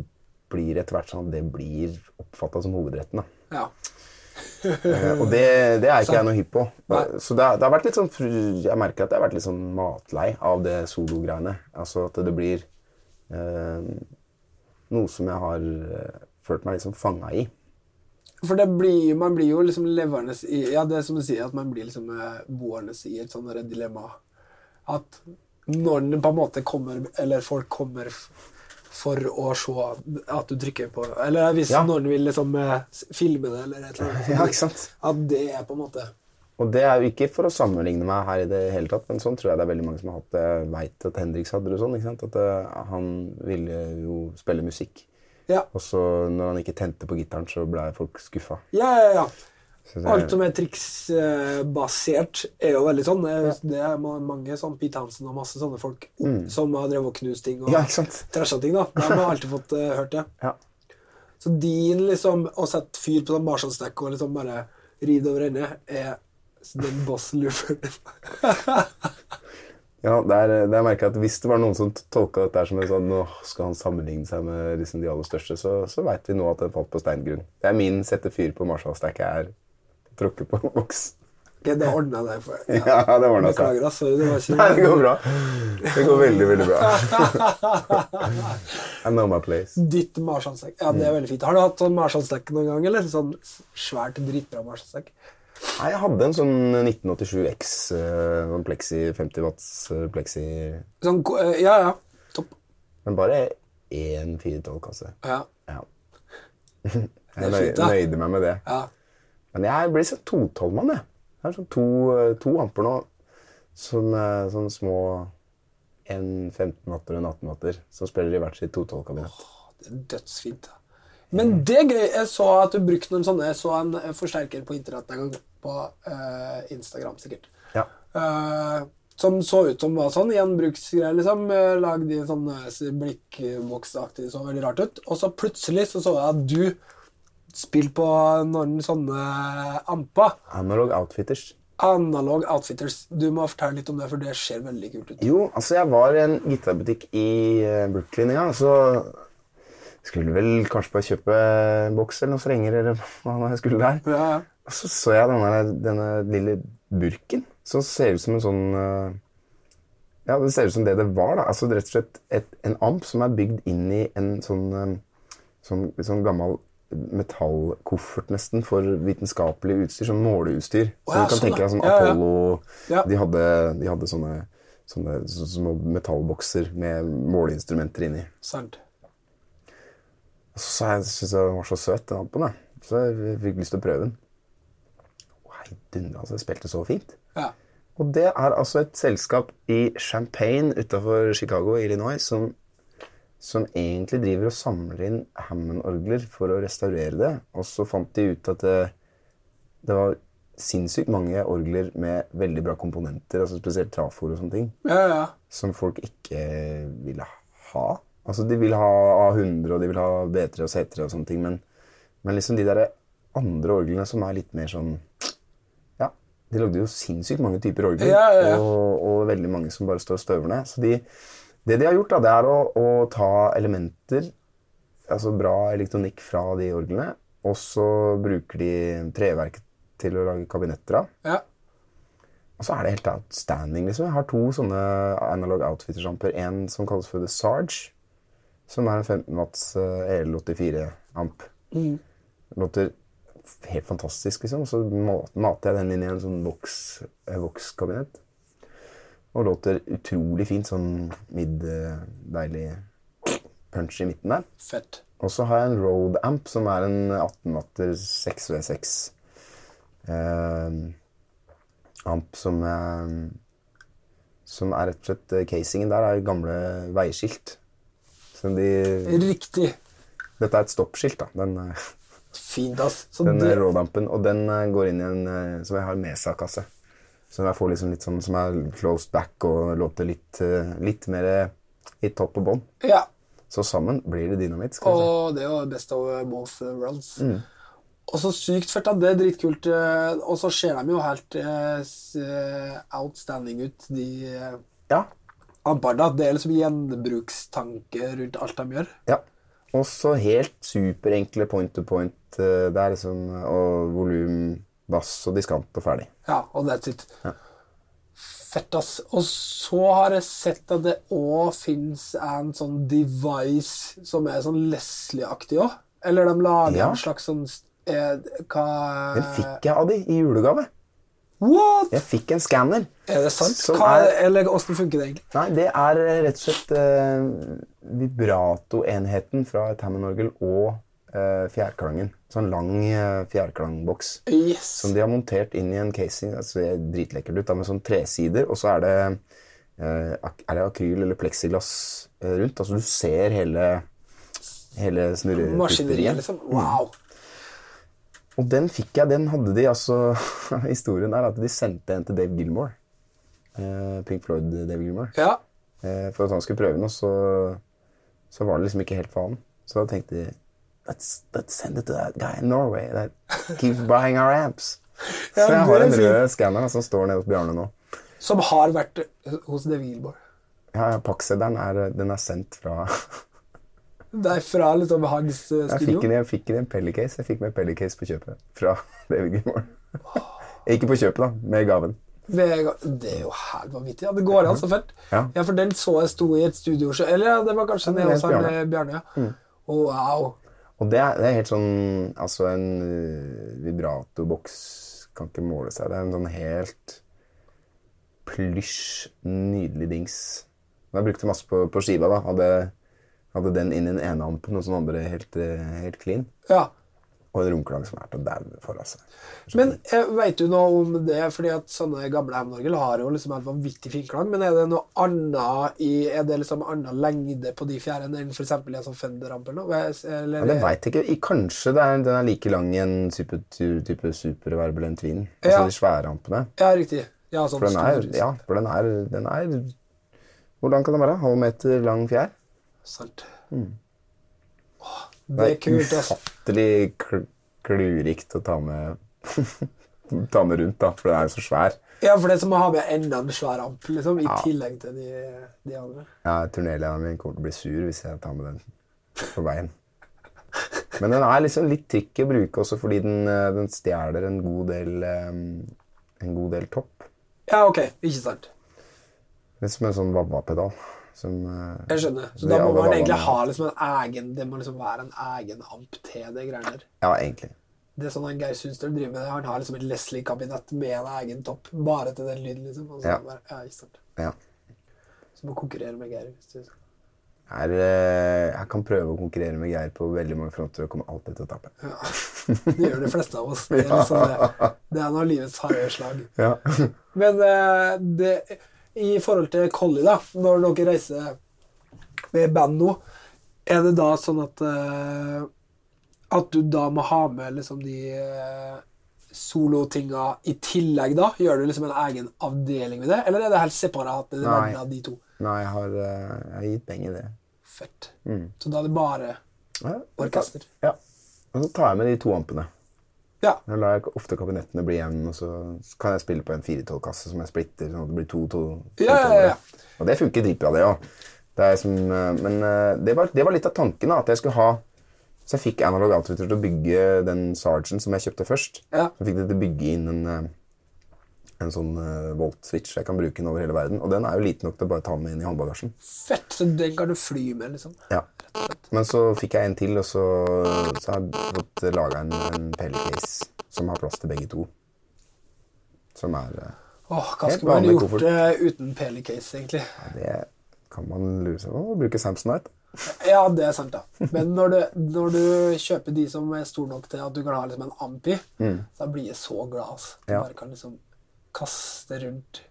blir det etter hvert sånn at det blir oppfatta som hovedretten. da. ja. Eh, og det, det er ikke jeg noe hypp på. Så det, har- det har vært litt sånn Jeg merker at jeg har vært litt sånn matlei av det sologreiene. Altså at det blir eh, noe som jeg har eh, følt meg liksom fanga i. For det blir, man blir jo liksom levende i Ja, det er som du sier, at man blir liksom eh, boende i et sånt dilemma. At når den på en måte kommer, eller folk kommer for å se at du trykker på Eller hvis Ja. noen vil liksom eh, filme det, eller et eller annet. Ja, ikke sant? At det er på en måte Og det er jo ikke for å sammenligne meg her i det hele tatt, men sånn tror jeg det er veldig mange som har hatt det. Veit at Henriks hadde det sånn. ikke sant? At uh, han ville jo spille musikk. Ja, Og så når han ikke tente på gitaren, så ble folk skuffa. ja, ja. ja. Det- Alt som er triksbasert, er jo veldig sånn. Det- Det er mange sånn Pete Hansen og masse sånne folk som har drevet og knust ting og Mm. Ja, trasha ting. da. De har alltid fått uh, hørt det. Ja. Så din liksom å sette fyr på sånn Marshall-stekk og liksom bare ri det over ende, er den boss-looperen. Ja, der, der merker jeg at Hvis det var noen som tolka dette som en sånn, nå skal han sammenligne seg med liksom de aller største, så, så veit vi nå at det falt på steingrunn. Det er min sette fyr på Marshall-stack er å tråkke på boks. Ok, det ordna deg for. Ja, det ordna seg. Beklager, ass. Det var ikke Nei, det går bra. Det går veldig, veldig bra. I know my place. Ditt Marshall-stekk. Ja, det er veldig fint. Har du hatt sånn Marshall-stekk noen gang, eller? Sånn svært, dritbra Marshall-stekk? Nei, jeg hadde en sånn 1987 X, eh, sånn plexi, 50 watts eh, plexi, Sånn, eh, ja, ja. Topp. men bare én 412-kasse. Ja. Ja. Jeg er nøyde meg med det. ja. Men jeg blir sånn 212-mann, jeg. Jeg har sånn to, to amper nå, som eh, sånne små en 15-matter og en 18-matter som spiller i hvert sitt 212-kabinett. Det er dødsfint. Men det er gøy. Jeg så at du brukte noen sånne Jeg så en eh, forsterker på internett en gang. På uh, Instagram, sikkert. Ja. Uh, Som så ut som var sånn gjenbruksgreier, liksom. eh, Lagd i sånn eh, blikkboksaktig, så veldig rart ut. Og så plutselig så, så jeg at du spilte på noen sånne amper. Analog Outfitters. Analog Outfitters. Du må fortelle litt om det, for det ser veldig kult ut. Jo, altså jeg var i en gitarbutikk i eh, Brooklyn en gang, så skulle vel kanskje bare kjøpe en boks eller noen strenger eller hva jeg skulle der. Ja, ja. Og så så jeg denne, denne lille burken som ser ut som en sånn eh, Ja, det ser ut som det det var. da. Altså Rett og slett et, en amp som er bygd inn i en sånn, eh, sånn, sånn gammel metallkoffert nesten for vitenskapelig utstyr. Sånn måleutstyr. Så ja, du kan sånn, tenke deg sånn ja. Apollo Ja. De, hadde, de hadde sånne, sånne så- små metallbokser med måleinstrumenter inni. Sant. Og så jeg syntes jeg den var så søt, den ampen. da. Så jeg fikk lyst til å prøve den. Heidundre, altså. Det spilte så fint. Ja. Og det er altså et selskap i Champaign utafor Chicago, Illinois, som, som egentlig driver og samler inn Hammond-orgler for å restaurere det. Og så fant de ut at det, det var sinnssykt mange orgler med veldig bra komponenter, altså spesielt trafoer og sånne ting, Ja, ja, som folk ikke ville ha. Altså De vil ha A100 og de vil ha B3 og C3 og sånne ting, men, men liksom de der andre orglene som er litt mer sånn Ja, de lagde jo sinnssykt mange typer orgler, ja. Og, og veldig mange som bare står og støver ned. Så de, det de har gjort, da, det er å, å ta elementer, altså bra elektronikk fra de orglene, og så bruker de treverket til å lage kabinetter av. ja. Og så er det helt outstanding. liksom. Jeg har to sånne analog outfitter-sjamper. En som kalles for The Sarge, som er en 15 watts eh, EL84-amp. Låter helt fantastisk, liksom. Så mater jeg den inn i en sånn eh, vokskabinett. Og låter utrolig fint. Sånn mid-deilig punch i midten der. Fett. Og så har jeg en Road Amp, som er en 18-matter 6V6 eh, amp som er, Som er rett og slett eh, Casingen der er gamle veiskilt. De, Riktig. dette er et stoppskilt, da. Den, eh, Fint, ass. Den det, eh, Road Ampen. Og den eh, går inn i en eh, som jeg har Mesa-kasse. Så jeg får liksom litt sånn som er closed back og låter litt, eh, litt mer i topp og bånn. ja. Så sammen blir det dynamitt. Og det er jo best of both worlds. Mm. Og så sykt fett. Det er dritkult. eh, Og så ser de jo helt eh, outstanding ut, de eh, Ja, amperne. Det er liksom gjenbrukstanke rundt alt de gjør. Ja. Også helt superenkle point to point. Det er liksom Og volum, bass og diskant og ferdig. Ja, og that's it. Fett, ass. Og så har jeg sett at det òg fins en sånn device som er sånn Leslie-aktig òg. Eller de lager Ja. en slags sånn eh, Hva Den fikk jeg av de i julegave. What?! Jeg fikk en skanner. Er det sant? Hva, er- eller åssen funker det egentlig? Nei, det er rett og slett eh, vibratoenheten fra et Hammond-orgel og fjærklangen. Sånn lang eh, fjærklangboks. Yes. Som de har montert inn i en casing. Det ser dritlekkert ut, da, med sånn tresider. Og så er det, eh, er det akryl eller pleksiglass eh, rundt. Altså du ser hele, hele. Maskineriet, liksom. Wow. Og den fikk jeg, den hadde de altså Historien er at de sendte en til Dave Gilmore. Eh, Pink Floyd Dave Gilmore. Ja. Eh, for at han skulle prøve den, og så, så var det liksom ikke helt for han. Så da tenkte de let's, let's send it to that guy in Norway that keeps buying our amps. Så jeg har en rød skanner som står nede hos Bjarne nå. Som har vært hos Devilborg. Ja, ja, Pakkseddelen er, den er sendt fra Det er fra liksom hans eh, Jeg studio. fikk den, jeg fikk en Pellicase. Jeg fikk med Pellicase på kjøpet fra David Gilmore. Ikke på kjøpet, da, med gaven. Det er jo helt vanvittig. Ja, det går an så fælt. Ja. Ja, for den så jeg sto i et studio Eller ja, det var kanskje nede det hos er Bjarne. Ja. Å, wow. Og det er, det er helt sånn Altså, en uh, vibratoboks kan ikke måle seg. Det er en sånn helt plysj, nydelig dings. Jeg brukte masse på, på skiva. da. Hadde, hadde den inn i den ene ampen, og den andre helt, eh, helt clean. Ja. Og en romklang som er til å daue for, altså. Men veit vet du noe om det? Fordi at sånne gamle hemnorgel har jo liksom en vanvittig fin klang. Men er det noe annet i Er det liksom annen lengde på de fjærene enn f.eks. i en sånn Fender-amp eller noe? Eller, Ja, det veit jeg ikke. Kanskje er, den er like lang i en super, type superverbulent vin. Altså Ja. de svære ampene. Ja, riktig. Ja, sånn For den er, stor- ja, for den er, den er Hvor lang kan den være? Halv meter lang fjær? Sant. Mm. Det er kult, altså. Ufattelig kl klurikt å ta med Ta med rundt, da, for den er jo så svær. Ja, for det er som å ha med enda en svær amp, liksom, i Ja. tillegg til de, de andre. Ja, Turnélederen min kommer til å bli sur hvis jeg tar med den på veien. Men den er liksom litt tricky å bruke også fordi den, eh, den stjeler en god del En god del topp. Ja, ok, ikke sant. Er som en sånn wah-wah-pedal. Som eh, Jeg skjønner. Så da må man egentlig ha liksom en egen Det må liksom være en egen amp til det greiene der. Ja, egentlig. Det er sånn han Geir Sundstøl driver med. Han har liksom et Leslie-kabinett med en egen topp, bare til den lyden, liksom. Og så Ja. Bare, ja, ikke sant. Ja. Så må konkurrere med Geir. Hvis du... Er, eh, jeg kan prøve å konkurrere med Geir på veldig mange fronter og kommer alltid til å tape. Det gjør de fleste av oss. Det er, liksom det. det er en av livets harde slag. Ja. Men eh, det, i forhold til Collie, da, når dere reiser med band nå, er det da sånn at uh, at du da må ha med liksom de uh, solotinga i tillegg, da? Gjør du liksom en egen avdeling med det, eller er det helt separat? Det Nei. av de to? Nei, jeg har, uh, jeg har gitt penger i det. Fett. Mm. Så da er det bare Ja, orkester? Ja. Og så tar jeg med de to ampene. Ja. Da lar jeg ofte kabinettene bli igjen, og så kan jeg spille på en 412-kasse som jeg splitter, sånn at det blir to, to, to Ja, ja, ja. Og det funker dritbra, det òg. Men eh, det var, det var litt av tanken, da, at jeg skulle ha Så jeg fikk Analog Outfitter til å bygge den Sergeant som jeg kjøpte først. Ja. Så fikk de til å bygge inn en, eh, en sånn uh, Volt-switch jeg kan bruke den over hele verden. Og den er jo liten nok til å bare ta med inn i håndbagasjen. Fett! Så den kan du fly med, liksom. Ja. Men så fikk jeg en til, og så, så har jeg fått laga en, en pellecase som har plass til begge to. Som er uh, Åh, hva skulle man gjort koffert. eh, uten pellecase, egentlig? ja, Det kan man lure seg på. Bruke Samsonite. Ja, det er sant, da. Men når du, når du kjøper de som er store nok til at du kan ha liksom en Ampi, mm. da blir jeg så glad. Altså. Du. Ja. Bare kan liksom kaste rundt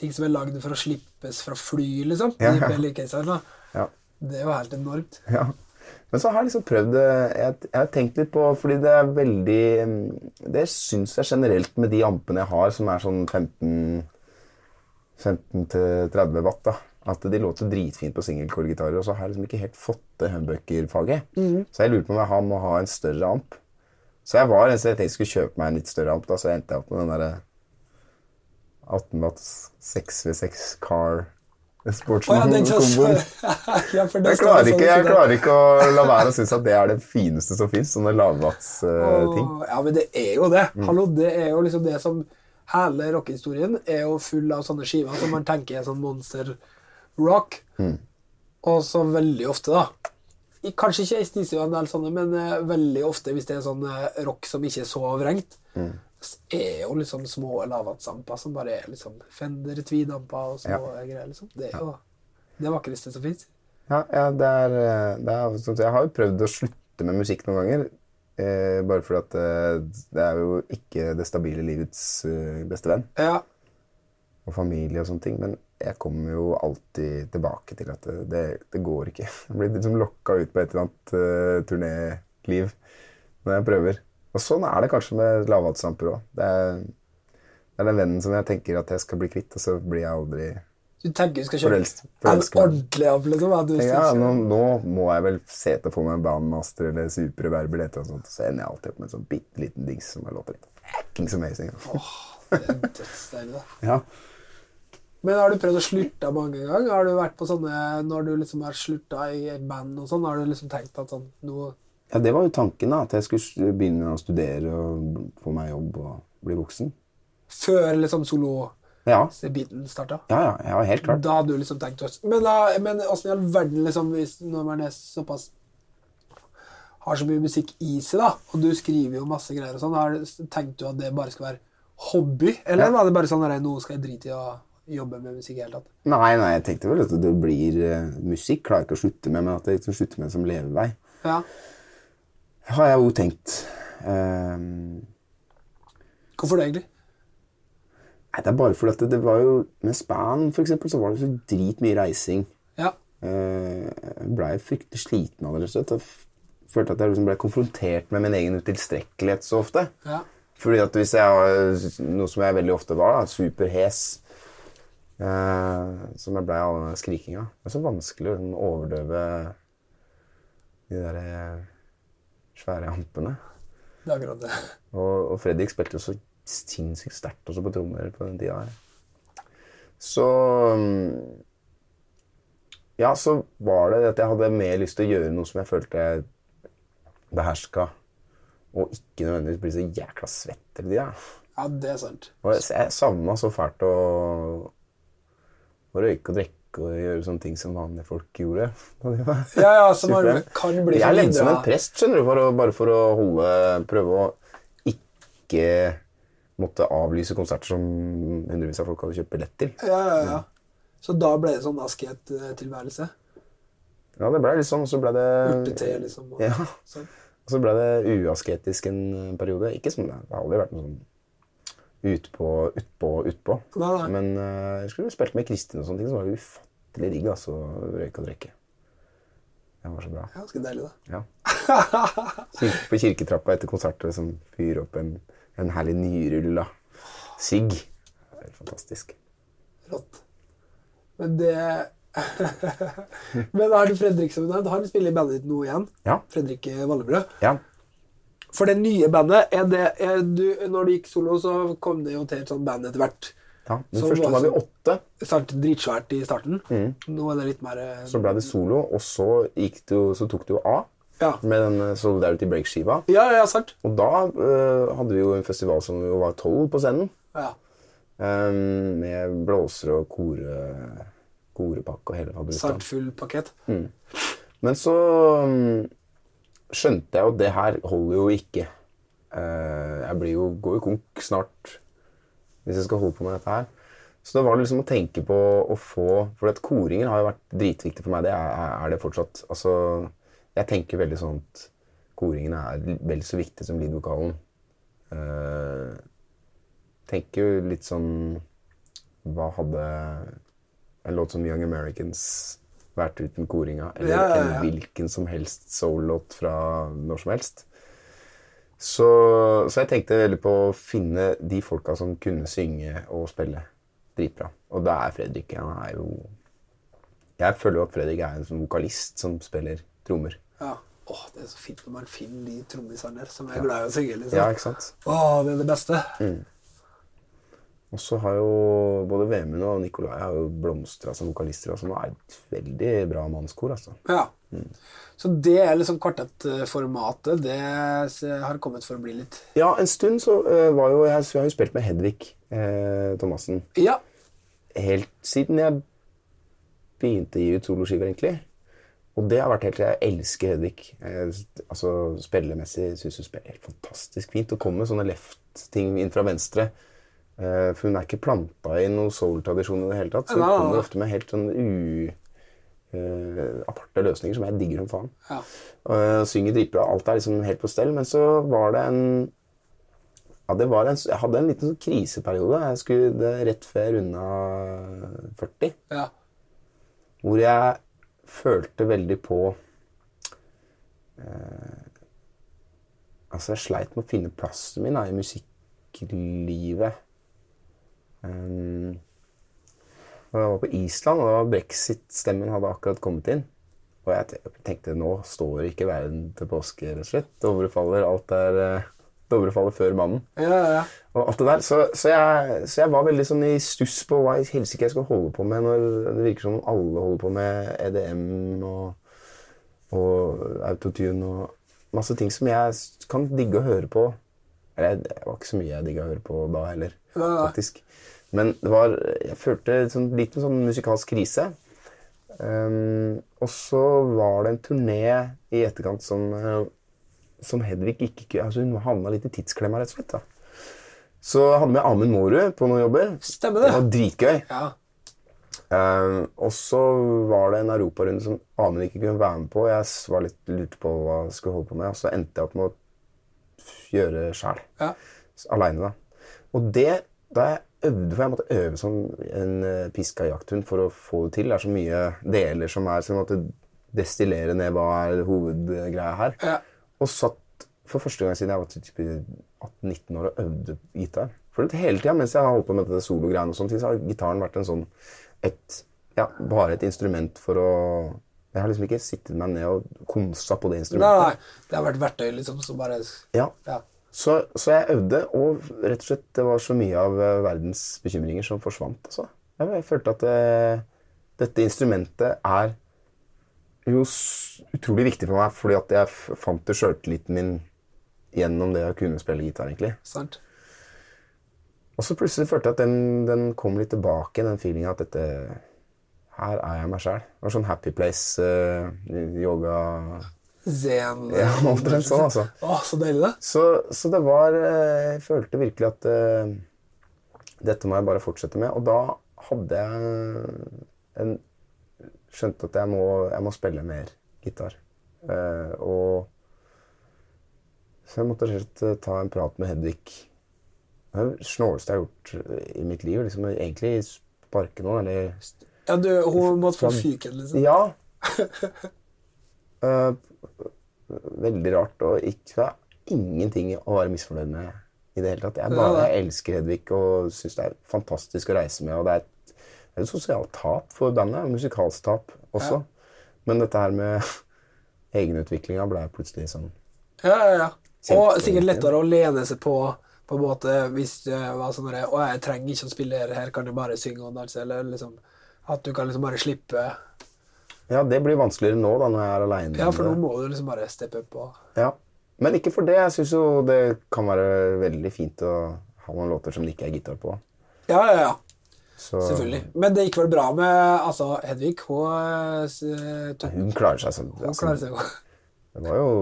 ting som er lagd for å slippes fra fly, liksom. Ja, ja. Pelicasene, da. Ja. Det er jo helt enormt. Ja. Men så har jeg liksom prøvd jeg, jeg har tenkt litt på Fordi det er veldig mm, Det syns jeg generelt med de ampene jeg har, som er sånn 15 15-30 watt, da. At de låter dritfint på singelkorgitarer Og så har jeg liksom ikke helt fått det humbucker-faget. Så jeg lurte på om jeg må ha en større amp. Så jeg var en jeg tenkte jeg skulle kjøpe meg en litt større amp, da, så endte jeg opp med den derre 18 watts 6v6 car som- Sportsman-komboen. ja, Jeg klarer, sånn ikke, jeg klarer ikke å la være å synes at det er det fineste som fins. Sånne lavvatts-ting. oh, Ja, men det er jo det. Mm. Hallo, det er jo liksom det som Hele rockehistorien er jo full av sånne skiver som man tenker er sånn monster rock. Mm. Og så veldig ofte, da Kanskje ikke ACDC og en del sånne, men eh, veldig ofte hvis det er sånn eh, rock som ikke er så vrengt, Mm. Er jo liksom små lavvatsamper som bare er liksom Fender tweedamper og små greier. liksom. Det er jo det vakreste som fins. Ja, ja det er, eh, det er sånn Jeg har jo prøvd å slutte med musikk noen ganger. Eh, bare fordi at eh, det er jo ikke det stabile livets eh, beste venn. Ja. Og familie og sånne ting. Men jeg kommer jo alltid tilbake til at det, det, det går ikke. Jeg blir liksom lokka ut på et eller annet turnéliv når jeg prøver. Og sånn er det kanskje med lavvatsamper òg. Det, det er den vennen som jeg tenker at jeg skal bli kvitt, og så blir jeg aldri Du tenker du skal kjøpe en ordentlig amp, liksom? Du tenker, ja, nå, nå må jeg vel se til å få meg en Bandmaster eller Super Reverb eller annet sånt. Så ender jeg alltid opp med en sånn bitte liten dings som bare låter litt fuckings amazing. Åh, Det er dødsdeilig, da. Ja. Men har du prøvd å slutte mange ganger? Har du vært på sånne, Når du liksom har slutta i et band og sånn, har du liksom tenkt at sånn nå ja, det var jo tanken, da. At jeg skulle begynne å studere og få meg jobb og bli voksen. Før liksom solo-biten Ja, starta? ja, ja, ja helt klart. Da hadde du liksom tenkt Men da, men åssen i all verden, liksom, hvis når man er såpass har så mye musikk i seg, da, og du skriver jo masse greier og sånn, har du tenkt du at det bare skal være hobby? Eller var det bare sånn at nå skal jeg drite i å jobbe med musikk i det hele tatt? Nei, nei, jeg tenkte vel at det blir uh, musikk. Klarer ikke å slutte med, men at jeg liksom slutter med det som levevei. Ja. Har jeg jo tenkt. Um, Hvorfor det, egentlig? nei, det er bare fordi at det, det var jo Med Span, for eksempel, så var det så dritmye reising. Ja. Uh, Jeg blei fryktelig sliten av det, rett og slett. Jeg følte at jeg liksom ble konfrontert med min egen utilstrekkelighet så ofte. ja. Fordi at hvis jeg har noe som jeg veldig ofte var, da, superhes Uh, Som jeg blei av skrikinga. Det er så vanskelig å liksom overdøve de der eh, svære ampene. Det er akkurat det. Og, og Fredrik spilte jo så sinnssykt sterkt også på trommer på den tida her. Så mm, Ja, så var det at jeg hadde mer lyst til å gjøre noe som jeg følte jeg beherska, og ikke nødvendigvis bli så jækla svett hele tida. Ja, det er sant. Og jeg, jeg savna så fælt å, å røyke og drikke og gjøre sånne ting som vanlige folk gjorde. Ja, ja, som man kan bli Jeg levde som en prest, skjønner du, for å, bare for å holde Prøve å ikke måtte avlyse konserter som hundrevis av folk hadde kjøpt billett til. Ja, ja, ja. Så da ble det sånn asket-tilværelse? Ja, det ble litt sånn, og så blei det Urtete, liksom. Og, Ja. sånn. Og så ble det uasketisk en eh, periode. Ikke som det har aldri vært noe sånn utpå, utpå, utpå. Nei, nei. Men uh, jeg skulle spilt med Kristin og sånne ting, så var det ufattelig digg altså, å røyke og drikke. Det var så bra. Ganske deilig, da. Ja. På kirketrappa etter konsert og liksom fyre opp en, en herlig nyrulla sigg. Helt fantastisk. Rått. Men det Men har du Fredrik som Du har spilt i bandet ditt nå igjen. Ja. Fredrik Vallebrød. Ja. For det nye bandet er det, er du, Når du gikk solo, så kom det jo til et sånt band etter hvert. ja. Den første var var vi sånn- åtte. Start dritsvært i starten. Nå er det litt mer eh, Mm. Så ble det solo, og så, det så tok du jo av Ja, med den eh, Solidarity Break-skiva. ja, ja sant. Og da øh, hadde vi jo en festival som jo var tolv på scenen. Ja. Um, med blåsere og kore, korepakke og hele Sant faderuttan. full pakket. Men så mm, skjønte jeg jo at det her holder jo ikke. Eh, jeg blir jo, går jo konk snart hvis jeg skal holde på med dette her. Så det var liksom å tenke på å få For at koringer har jo vært dritviktig for meg. Det er, er det fortsatt. Altså, jeg tenker veldig sånn at koringene er vel så viktig som leadvokalen. Uh, tenker jo litt sånn Hva hadde en låt som Young Americans vært uten koringa? Eller Ja, ja, ja. en hvilken som helst soul-låt fra når som helst? Så, så jeg tenkte veldig på å finne de folka som kunne synge og spille dritbra. Og da er Fredrik Han er jo Jeg føler jo at Fredrik er en sånn vokalist som spiller trommer. Ja. Åh, det er så fint når man finner de trommisene som er glad i å synge. liksom. Ja, ikke sant? Åh, det er det beste. Og så har jo både Vemund og Nikolai har jo blomstra som vokalister. som nå er et veldig bra mannskor, altså. Ja. Så det er liksom kvartettformatet. Det har kommet for å bli litt Ja, en stund så uh, var jo jeg, så jeg har jo spilt med Hedvig eh, Thomassen Ja. helt siden jeg begynte å gi ut soloskiver, egentlig. Og det har vært helt Jeg elsker Hedvig. Jeg, altså, Spillemessig syns hun spiller helt fantastisk fint. Å komme med sånne left-ting inn fra venstre. Eh, for hun er ikke planta i noen soul-tradisjon i det hele tatt. Så hun kommer ofte med helt sånn u... Uh, aparte løsninger som jeg digger som faen. Ja. Og synger dritbra. Alt er liksom helt på stell. Men så var det en ja, det var en, Jeg hadde en liten sånn kriseperiode jeg skulle, det, rett før jeg runda 40. ja. Hvor jeg følte veldig på eh, Altså, jeg sleit med å finne plassen min da, i musikklivet. Um, og jeg var på Island, og brexit-stemmen hadde akkurat kommet inn. Og jeg tenkte nå står ikke verden til påske, rett og slett. Dovre faller, alt er eh, Dovre faller før mannen. Ja, ja, ja. Og alt det der. Så, så, jeg, så jeg var veldig sånn i stuss på hva i helsike jeg skal holde på med når det virker som alle holder på med EDM og, og autotune og masse ting som jeg kan digge å høre på. Eller det var ikke så mye jeg digga å høre på da heller. Faktisk. Men det var, jeg følte en litt liten sånn musikalsk krise. Um, og så var det en turné i etterkant som, eh, som Hedvig ikke altså Hun havna litt i tidsklemma, rett og slett. da. Så jeg hadde med Amund Mårud på noen jobber. Stemmer det. Det var dritgøy. Ja. Um, og så var det en europarunde som Amund ikke kunne være med på. Jeg var litt lurte på hva jeg skulle holde på med, og så endte jeg opp med å gjøre sjæl. Ja. Aleine, da. Og det da jeg øvde, for jeg måtte øve som en uh, piska jakthund for å få det til. Det er så mye deler som er Så jeg måtte destillere ned hva er hovedgreia her. Ja. Og satt for første gang siden jeg var typ 19 år og øvde gitar. For hele tida mens jeg har holdt på med dette sologreiene, så har gitaren vært en sånn et, ja, bare et instrument for å Jeg har liksom ikke sittet meg ned og konsa på det Nei, instrumentet. nei. Det har vært verktøy, liksom, som bare Ja. Ja. Så, så jeg øvde, og rett og slett det var så mye av eh, verdens bekymringer som forsvant. Altså. Jeg, jeg følte at det, dette instrumentet er jo utrolig viktig for meg, fordi at jeg fant det sjøltilliten min gjennom det å kunne spille gitar, egentlig. Sant? Og så plutselig følte jeg at den, den kom litt tilbake, den feelinga at dette Her er jeg meg sjæl. Det var sånn Happy Place, uh, yoga Zen Ja, omtrent sånn, altså. Å, så deilig, det. Så, så det var eh, Jeg følte virkelig at uh, dette må jeg bare fortsette med. Og da hadde jeg en Skjønte at jeg må, jeg må spille mer gitar. Uh, og Så jeg måtte rett og slett ta en prat med Hedvig. Det er det snåleste jeg har gjort i mitt liv. Liksom egentlig sparke noen, eller Ja, du, hun måtte få fyken, liksom. Ja. Eh, veldig rart. Og ikke ingenting å være misfornøyd med i det hele tatt. Jeg, bare, jeg elsker Hedvig og syns det er fantastisk å reise med. Og det er et, det er et sosialt tap for bandet. Musikalsk tap også. Men dette her med egenutviklinga ble plutselig sånn Ja, ja, ja. Og sikkert lettere å lene seg på på en måte hvis det var sånn at, Å, jeg trenger ikke å spille her, her kan du bare synge og danse, eller liksom At du kan liksom bare slippe Ja, det blir vanskeligere nå da når jeg er aleine. Ja, for nå må du liksom bare steppe opp og Ja. Men ikke for det. Jeg syns jo det kan være veldig fint å ha noen låter som det ikke er gitar på. Ja, ja, ja. Så Selvfølgelig. Men det gikk vel bra med altså, Hedvig? Hun, eh, tok, hun klarer seg sånn. hun klarer seg jo. Det var jo,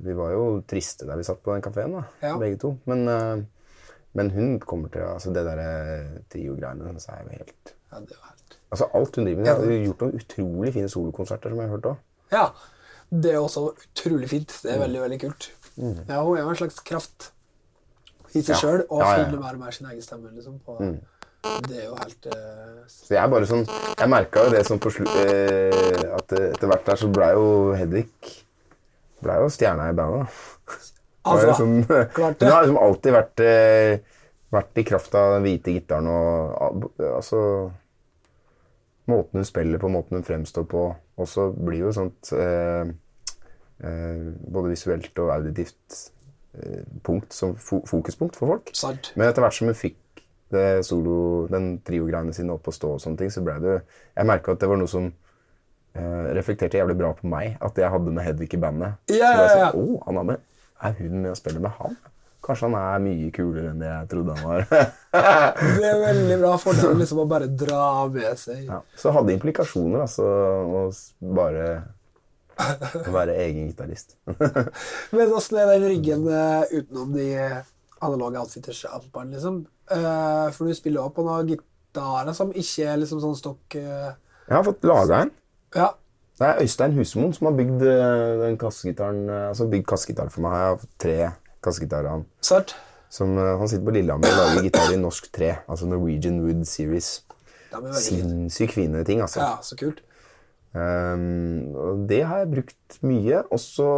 vi var jo triste der vi satt på den kafeen, Ja. begge to. Men, eh, men hun kommer til altså Det der eh, trio-greiene hennes er jo helt Ja, det var Altså Alt hun driver med. Hun har gjort noen utrolig fine solokonserter som jeg har hørt òg. Ja. Det er også utrolig fint. Det er Mm. veldig, veldig kult. Ja, hun er jo en slags kraft i seg Ja. sjøl, og Ja, ja, ja. mer og mer sin egen stemme, liksom. På, Det er jo helt uh... Så jeg er bare sånn Jeg merka jo det sånn på slutt eh, At etter hvert der så blei jo Hedvig Blei jo stjerna i bandet. Altså, liksom, klart det. Hun har liksom alltid vært, eh, vært i kraft av den hvite gitaren og al- altså Måten hun spiller på, måten hun fremstår på, også blir jo sånt eh, eh, Både visuelt og auditivt eh, punkt som fo fokuspunkt for folk. sant. Men etter hvert som hun fikk det solo, den trio-greiene sine opp og stå, og sånne ting, så ble det Jeg merka at det var noe som eh, reflekterte jævlig bra på meg. At jeg hadde med Hedvig i bandet. Ja, så var jeg sånn, «Å, han er, med. er hun med å spille med han? Kanskje han er mye kulere enn det jeg trodde han var. Det er veldig bra fordel liksom å bare dra med seg ja. Så hadde implikasjoner, altså, å bare være egen gitarist. Men åssen er den riggen eh, utenom de analoge outfitters-ampene, liksom? Eh, for du spiller jo på noen gitarer som ikke er liksom sånn stokk eh, Jeg har fått laga en. Ja. Det er Øystein Husmoen som har bygd den kassegitaren Altså bygd kassegitar for meg. Jeg har fått tre kassegitarer Sart. Som, eh, han sitter på Lillehammer og lager gitar i norsk tre. Altså Norwegian Wood Series. Er. Sinnssykt fine ting, altså. Ja, så kult. Um, og det har jeg brukt mye. Og så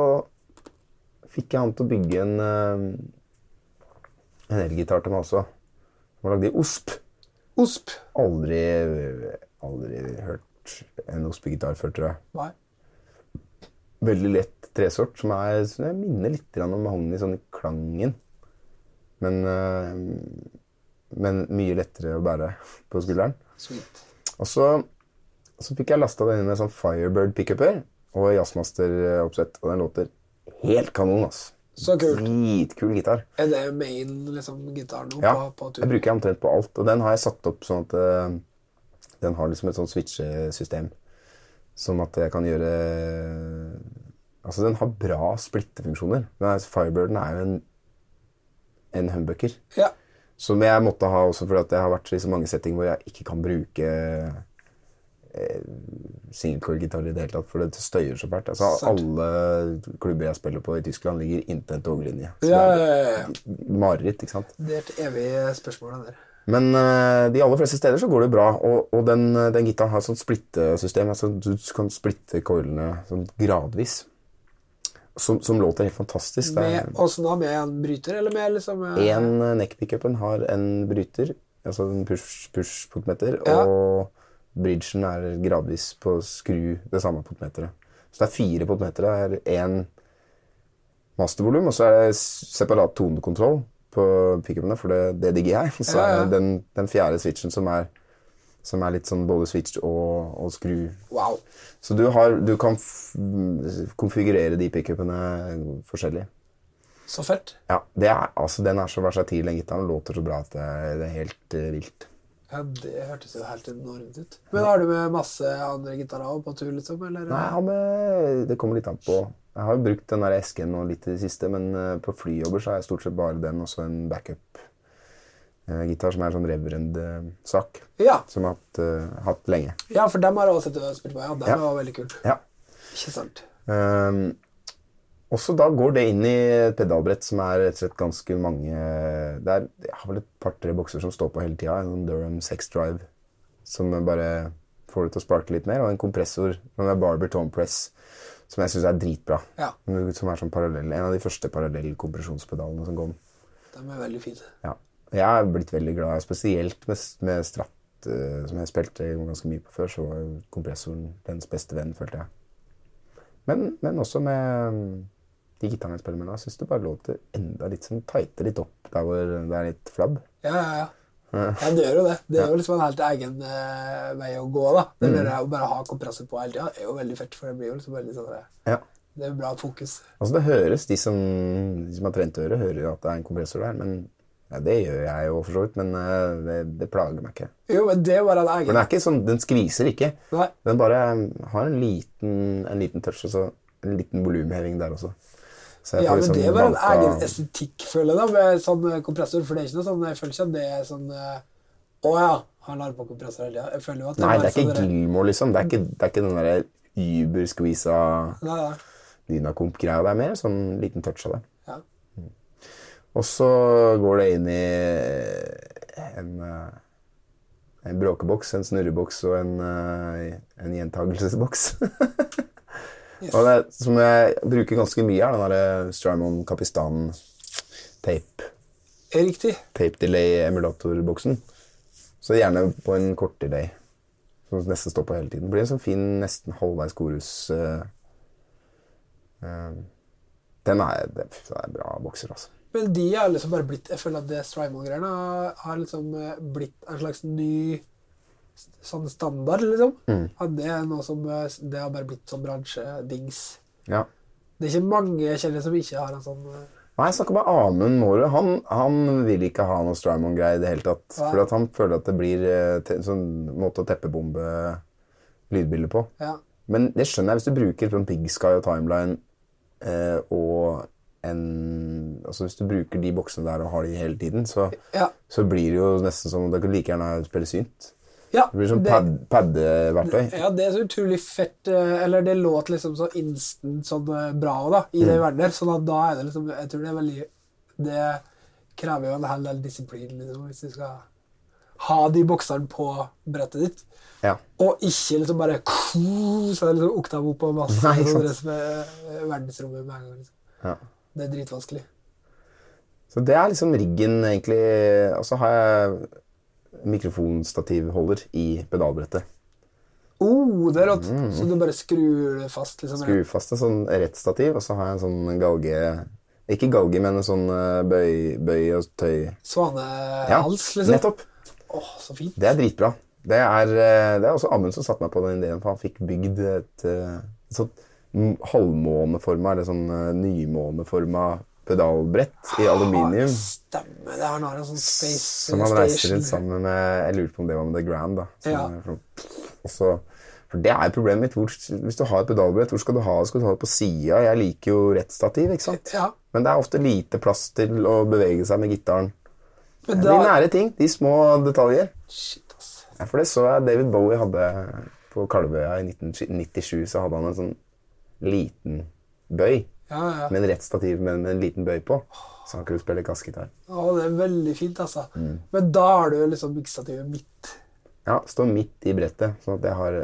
fikk jeg han til å bygge en, ehm, en elgitar til meg også. Som var lagd i osp. Osp. Aldri, aldri hørt en ospegitar før, tror jeg. Nei. Veldig lett tresort, som, er, som jeg minner litt om mahogni sånn i klangen. Men, eh, men mye lettere å bære på skulderen. Og så, så fikk jeg lasta den inn med sånn Firebird pickuper og jazzmaster-oppsett, og den låter helt kanon. ass. Så kult. Dritkul gitar. Er det main liksom, gitar nå Ja, på, på tur? jeg bruker den omtrent på alt, og den har jeg satt opp sånn at uh, den har liksom et sånt switchesystem. Som at jeg kan gjøre Altså, den har bra splittefunksjoner. Er, Firebirden er jo en, en humbucker. Ja. Som jeg måtte ha også fordi jeg har vært i så mange settinger hvor jeg ikke kan bruke eh, singelcore-gitar i det hele tatt, for det støyer så fælt. Altså, alle klubber jeg spiller på i Tyskland, ligger inntil en toglinje. Så Ja, det ja, ja, er mareritt, ikke sant? Det er et evig spørsmål, det der. Men uh, de aller fleste steder så går det bra, og, og den, den gitaren har et sånt splittesystem. Altså, du kan splitte coilene sånn gradvis. Som, som låter helt fantastisk. Er- Med, også da? Med en bryter, eller med liksom eh, En eh, neckpickupen har en bryter, altså en push- push-potmeter, Ja. og bridgen er gradvis på skru det samme potmeteret. Så det er fire potmetere. Det er én mastervolum, og så er det separat tonekontroll på pickupene, for det, det digger jeg. Så Ja, ja. er det den, den fjerde switchen som er, som er litt sånn både switch og, og skru. Wow. Så du, har, du kan konfigurere de pickupene forskjellig. Så fett. Ja, det er, altså, Den er så versatil, den gitaren. Låter så bra at det det er helt uh, vilt. Ja, Det hørtes jo helt enormt ut. Men har du med masse andre gitarer på tur, liksom? Eller? Nei, med, Det kommer litt an på. Jeg har jo brukt den der esken nå litt i det siste, men eh, på flyjobber så har jeg stort sett bare den og så en backup-gitar som er en sånn reverend-sak. Ja. Som jeg har hatt, uh, hatt lenge. ja, for dem har jeg også sett og spilt på. Ja, dem Ja. var veldig kult. Ja. Ikke sant? Um, også da går det inn i et pedalbrett som er rett og slett ganske mange det er, Jeg har vel et par-tre bokser som står på hele tida. En sånn Durham Sex Drive som bare får det til å sparke litt mer. Og en kompressor som er Barber Tone Press, som jeg syns er dritbra. Ja. Som er sånn parallell, En av de første parallellkompresjonspedalene som kom. De er veldig fine. Ja. Jeg er blitt veldig glad, spesielt med, med Stratt, eh, som jeg spilte ganske mye på før, så var kompressoren dens beste venn, følte jeg. Men, men også med mm, de gitarene jeg spiller med nå, jeg syns det bare låter enda litt sånn tighter litt opp der hvor det er litt flabb. Ja, ja, ja. Ja, det gjør jo det. Det er jo liksom en helt egen uh, vei å gå. da. Det Mm. Å bare ha kompressor på hele tida er jo veldig fett, for det blir jo liksom veldig sånn Ja. Det er bra fokus. Altså Det høres, de som, de som har trent øret, hører jo at det er en kompressor der. Men ja, Det gjør jeg jo for så vidt, men eh, det, det plager meg ikke. Jo, men det er bare en For egen den er ikke sånn, den skviser ikke. Nei. Den bare har en liten, en liten touch, og så en liten volumheving der også. Ja, men liksom det er bare en egen estetikk, føler jeg, da, med sånn eh, kompressor. For det er ikke noe sånn, jeg føler ikke at det er sånn eh, Å ja, han har på kompressor hele tida. Jeg føler jo at Nei, det er ikke sånn Gilmore, liksom. Det er ikke, det er ikke den derre über-squeeza Nei, nei. dynakomp-greia. Det er mer sånn liten touch av det. Og så går det inn i en, eh, en bråkeboks, en snurreboks og en, eh, en gjentagelsesboks. Og det, som jeg bruker ganske mye, er den derre Strymon Kapistan-tape. Riktig. tape delay-emulatorboksen. Så gjerne på en kort delay, som nesten står på hele tiden. Det blir en sånn fin, nesten halvveis korus. Uh, eh, den er, det er bra bokser, altså. Men de har liksom bare blitt Jeg føler at det Strymon-greiene har- liksom eh, blitt en slags ny sånn standard, liksom. Mm. At det er noe som eh, Det har bare blitt sånn bransjedings. Ja. Det er ikke mange jeg kjenner som ikke har en sånn eh, Nei, jeg snakker med Amund Mårud. Han, han vil ikke ha noe Strymon-greie i det hele tatt. Ja. For han føler at det blir en sånn måte å teppebombe lydbildet på. Ja. Men det skjønner jeg hvis du bruker sånn Big Sky og Timeline eh, og en Altså hvis du bruker de boksene der og har de hele tiden, så, Ja. så blir det jo nesten som Det kan like gjerne spille synt. ja Det blir sånn pad, paddeverktøy. Ja, det er så utrolig fett eh, Eller det låt liksom så instant sånn bra da, i Mm. det verden der. Sånn at da er det liksom Jeg tror det er veldig Det krever jo en hel del disiplin liksom, hvis du skal ha de bokserne på brettet ditt. Ja. Og ikke liksom bare Så er liksom oktav opp og masse Nei, sånn resten med eh, verdensrommet med en gang. Liksom. Ja. Det er dritvanskelig. Så det er liksom riggen, egentlig. Og så har jeg mikrofonstativholder i pedalbrettet. Oh, det er rått! Så du bare skrur det fast? liksom? skrur fast en sånn rett stativ, og så har jeg en sånn galge Ikke galge, men en sånn eh, bøy, bøy og tøy. Ja, Svanehals, liksom? nettopp. Åh, så fint. Det er dritbra. Det er, eh, det er også Amund som satte meg på den ideen, for han fikk bygd et, eh, et sånt halvmåneforma, eller sånn eh, nymåneforma pedalbrett i aluminium. Stemmer det. er noe en sånn space Som han station. rundt sammen med Jeg lurer på om det var med The Grand. da. Som Ja. er så- for det er problemet mitt. Hvor, hvis du har et pedalbrett, hvor skal du ha det? Skal du ha det på sida? Jeg liker jo rett stativ, ikke sant? Ja. Men det er ofte lite plass til å bevege seg med gitaren. De nære ting, de små detaljer. Shit, ass. Ja, for det så jeg David Bowie hadde på Kalvøya i 1997, så hadde han en sånn liten bøy. Ja, ja. Med en rett stativ, men med en liten bøy på. Så han kunne spille gassgitar. Å, det er veldig fint, altså. Mm. Men da har du liksom miksstativet midt. Ja, står midt i brettet, sånn at jeg har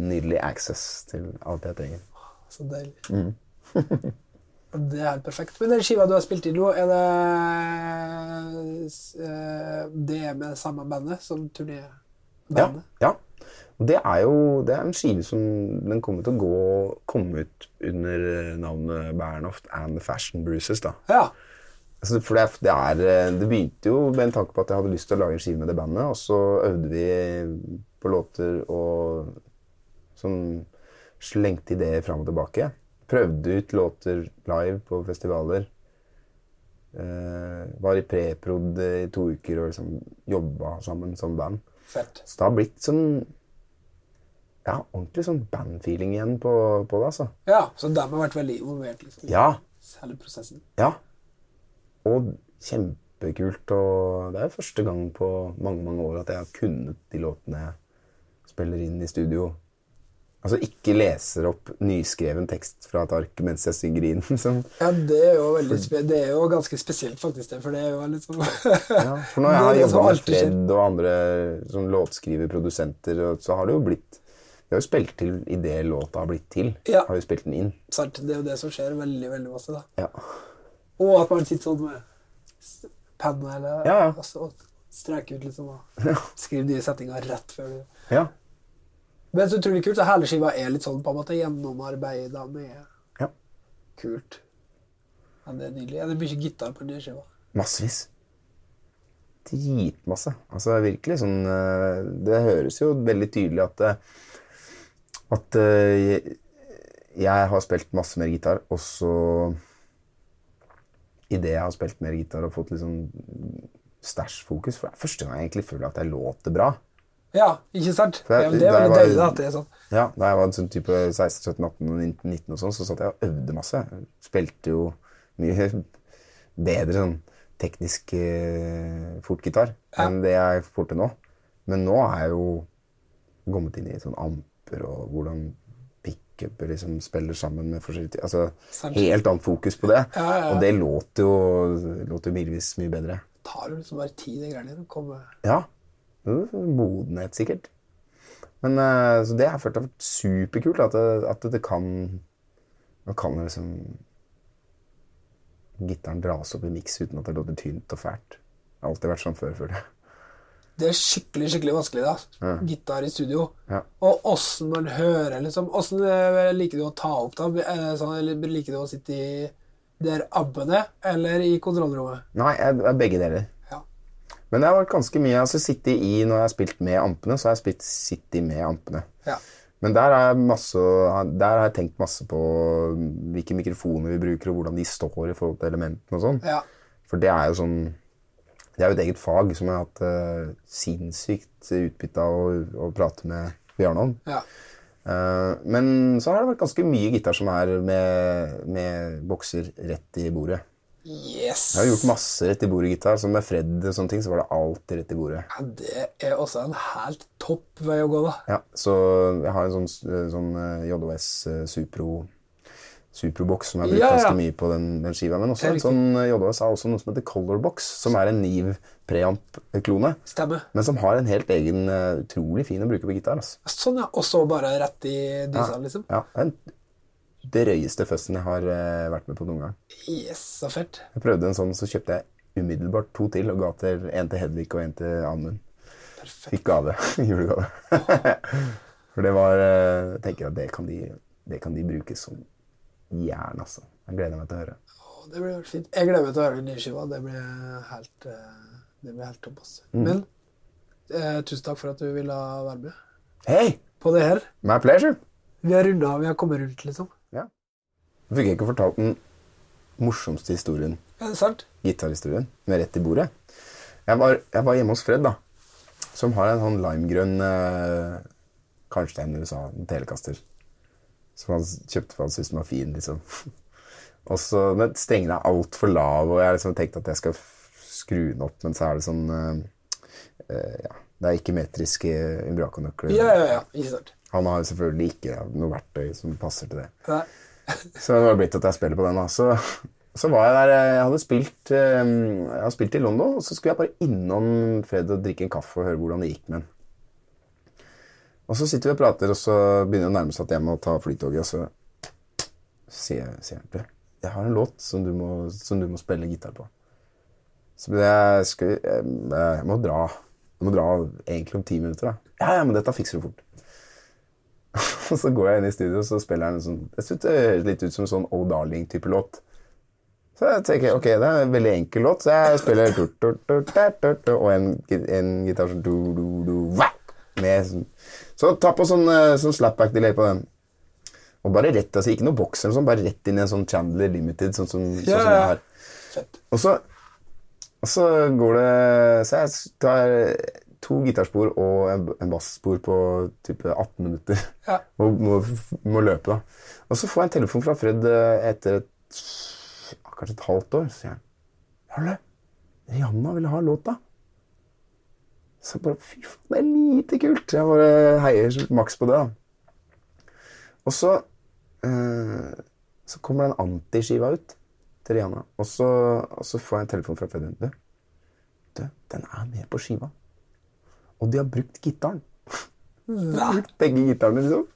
nydelig access til alt jeg trenger. Så deilig. Mm. Det er perfekt. Men den skiva du har spilt inn nå, er det eh, Det er med samme bandet som Ja. turnébandet? ja. Og det er jo det er en skive som den kommer til å gå, komme ut under eh, navnet Bernhoft and The Fashion Bruises. da. Ja. Altså, for det, det, er, eh, det begynte jo med en tanke på at jeg hadde lyst til å lage en skive med det bandet, og så øvde vi på låter og sånn slengte ideer fram og tilbake. Prøvde ut låter live på festivaler. Uh, var i preprod i to uker og liksom jobba sammen som band. Fett. Så det har blitt sånn Ja, ordentlig sånn bandfeeling igjen på, på det, altså. Ja, så de har vært veldig involvert liksom, i hele prosessen. Ja. Og kjempekult. Og det er første gang på mange mange år at jeg har kunnet de låtene jeg spiller inn i studio. Altså ikke leser opp nyskreven tekst fra et ark mens jeg synger inn. Liksom. Ja, det er jo veldig det er jo ganske spesielt, faktisk, det, for det er jo litt sånn Ja, for når jeg har jobba med. Fred og andre sånn låtskriverprodusenter, så har det jo blitt Vi har jo spilt til idet låta har blitt til. Ja. Har jo spilt den inn. Sant, det er jo det som skjer veldig, veldig masse, da. Ja. Og at man sitter sånn med penna eller Ja, ja. altså, og streker ut liksom og skriver nye setninger rett før du ja. Men så utrolig kult. Så hele skiva er litt sånn på en måte gjennomarbeida med Ja. Kult. Ja, det er nydelig. Er det mye gitar på den nye skiva? Massevis. Dritmasse. Altså virkelig sånn eh, Det høres jo veldig tydelig at eh, At eh, jeg har spilt masse mer gitar, og så Idet jeg har spilt mer gitar og fått litt sånn stæsjfokus For det er første gang jeg egentlig føler at jeg låter bra. Ja, ikke sant? Det, ja, det er veldig var- deilig at det er sånn. Ja, Da jeg var sånn type 16, 17, 18, og 19, 19 og sånn, så satt jeg og øvde masse. Spilte jo mye bedre sånn teknisk eh, fortgitar enn det jeg får til nå. Men nå er jeg jo kommet inn i sånn amper og hvordan pickuper liksom spiller sammen med forskjellige. Altså Sant. helt annet fokus på det. Ja, ja, ja. Og det låter jo, låter jo milevis mye bedre. tar jo liksom bare tid, det greiene. å Ja. Modenhet, sikkert. Men eh, Så det har jeg følt har vært superkult. At det, at det kan Nå kan det liksom Gitaren dras opp i miks uten at det låter tynt og fælt. Det har alltid vært sånn før, jeg. Det er skikkelig skikkelig vanskelig, da. Gitar i studio. Ja. Og åssen man hører, liksom. Åssen eh, liker du å ta opp, da? Eh, Sånn, eller liker du å sitte i der abbene eller i kontrollrommet? Nei, jeg, jeg begge deler. Men det har vært ganske mye altså i Når jeg har spilt med ampene, så har jeg spilt City med ampene. ja. Men der har, masse, der har jeg tenkt masse på hvilke mikrofoner vi bruker, og hvordan de står i forhold til elementene og sånn. Ja. For det er jo sånn Det er jo et eget fag som jeg har hatt uh, sinnssykt utbytte av å, å prate med Bjarne om. ja. Uh, men så har det vært ganske mye gitar som er med, med bokser rett i bordet. Yes! Jeg har gjort masse rett i bordet-gitar. Som med Fred og sånne ting, så var det alltid rett i bordet. Ja, det er også en helt topp vei å gå, da. Ja, Så jeg har en sånn, sånn eh, JHS eh, Supro Supro-boks som jeg har brukt Ja, ja. ganske mye på den, den skiva. Men også en sånn JOS har også noe som heter Colorbox, som er en Niv preamp-klone. Men som har en helt egen, eh, utrolig fin å bruke på gitar. Altså. Sånn, ja. Og så bare rett i dysa, liksom. Ja, det røyeste føssen jeg har eh, vært med på noen gang. Yes, så fett. Jeg prøvde en sånn, så kjøpte jeg umiddelbart to til, og ga til en til Hedvig og en til Amund. Fikk gave. Julegave. For det var eh, Jeg tenker at det kan de, det kan de bruke som jern, altså. Jeg gleder meg til å høre. Å, det blir fint. Jeg gleder meg til å høre den nye skiva. Det blir helt, eh, det blir helt topp. ass. Mm. Men eh, tusen takk for at du ville være med Hei! på det her. My pleasure! Vi har runda, vi har kommet rundt, liksom. Så fikk jeg ikke fortalt den morsomste historien, Er det sant? gitarhistorien, med rett i bordet. Jeg var, jeg var hjemme hos Fred, da, som har en sånn limegrønn eh, Karnstein USA, en telekaster. Som han kjøpte for han syntes den var fin, liksom. Og så, men Strengene er altfor lave, og jeg har liksom tenkt at jeg skal skru den opp, men så er det sånn eh, eh, Ja, det er ikke metriske Umbraco-nøkler. Ja, ja, ja. Ikke sant. Han har jo selvfølgelig ikke noe verktøy som passer til det. Nei. Så det var blitt at jeg spiller på den. da. Så, så var jeg der eh, Jeg hadde spilt eh, Jeg hadde spilt i London, og så skulle jeg bare innom Fred og drikke en kaffe og høre hvordan det gikk med den. Og så sitter vi og prater, og så begynner det å nærme seg at jeg må ta flytoget, og så sier jeg til jeg, har en låt som du må, som du må spille gitar på. Så jeg, skal, jeg, jeg må dra Jeg må dra egentlig om ti minutter. da. Ja, ja, men dette fikser du fort. Og så går jeg inn i studio og så spiller en sånn Jeg synes det høres litt ut som en sånn Oh Darling-type låt. Så jeg tenker ok, det er en veldig enkel låt, så jeg spiller du, du, du, du, du, du, og en, en gitar sånn du, du, du, med. Så ta på sånn, eh, sånn slapback-delay på den. Og bare rett, altså ikke noe boks eller sånn, bare rett inn i en sånn Chandler Limited, sånn som, sånn sånn, sånn ja. Og så, og så går det Så jeg tar to gitarspor og en, basspor på type 18 minutter. Ja. Og må, må løpe, da. Og så får jeg en telefon fra Fred eh, etter et, ja, kanskje et halvt år. Så sier han Jarle, Rihanna ville ha låta. Så jeg bare Fy faen, det er lite kult. Jeg bare heier maks på det, da. Og så eh, Så kommer den antiskiva ut til Rihanna. Og så, og så får jeg en telefon fra Freddy. Du, du, den er med på skiva. Og de har brukt gitaren. De har brukt begge gitarene, liksom.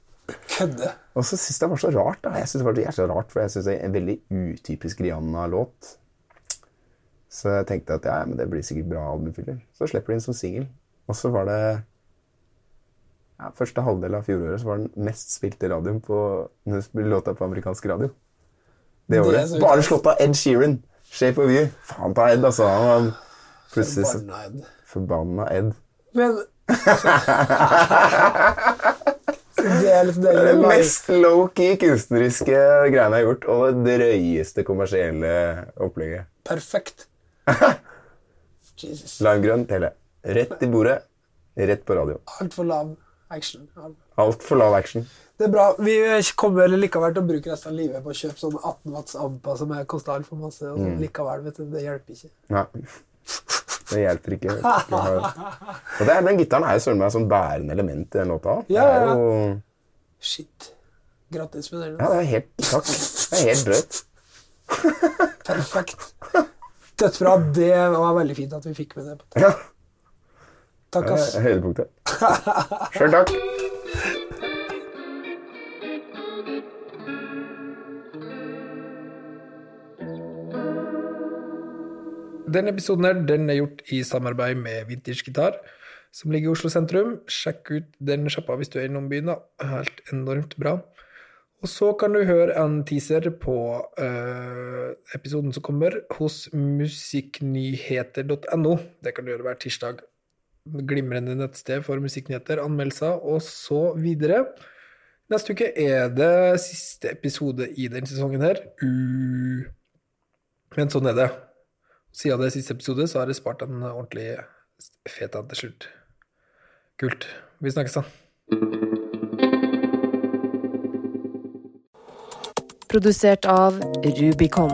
Kødde. Og så syns jeg det var så rart. da. Jeg synes det var så jævlig rart, For jeg syns det er en veldig utypisk Rihanna-låt. Så jeg tenkte at ja, men det blir sikkert bra albumfyller. Så slipper de den som singel. Og så var det ja, Første halvdel av fjoråret så var den mest spilte radioen på låta på amerikansk radio. Det Det året. Det Bare slått av Ed Sheeran. Shape of You. Faen ta Ed, altså. Han var plutselig Forbanna Ed. forbanna Ed. Men Det er liksom det Det er det mest low-key kunstneriske greiene jeg har gjort, og det drøyeste kommersielle opplegget. Perfekt. Jesus. Limegrønn tele. Rett i bordet, rett på radio. Altfor lav action. Altfor lav action. Det er bra. Vi kommer likevel til å bruke resten av livet på å kjøpe sånn 18 watts ampa som er- koster altfor masse. Og Mm. likevel, vet du. Det hjelper ikke. Nei. Det hjelper ikke. Og det den gitaren er jo søren meg et sånn bærende element i den låta. Ja, ja, ja. Shit. Grattis med den. Ja, det er helt Takk. Det er helt drøyt. Perfekt. Dødsbra. Det var veldig fint at vi fikk med det. Ja, Takk, ass. er høydepunktet. Sjøl takk. Denne episoden her, den er gjort i samarbeid med Vintage Gitar, som ligger i Oslo sentrum. Sjekk ut den sjappa hvis du er innom byen. da. Helt enormt bra. Og så kan du høre en teaser på uh, episoden som kommer hos musikknyheter.no. Det kan du gjøre hver tirsdag. Glimrende nettsted for musikknyheter, anmeldelser og så videre. Neste uke er det siste episode i denne sesongen her. Uh. Men sånn er det. Siden det siste episode, så har jeg spart en ordentlig fet en til slutt. Kult. Vi snakkes, da. Produsert av Rubicon.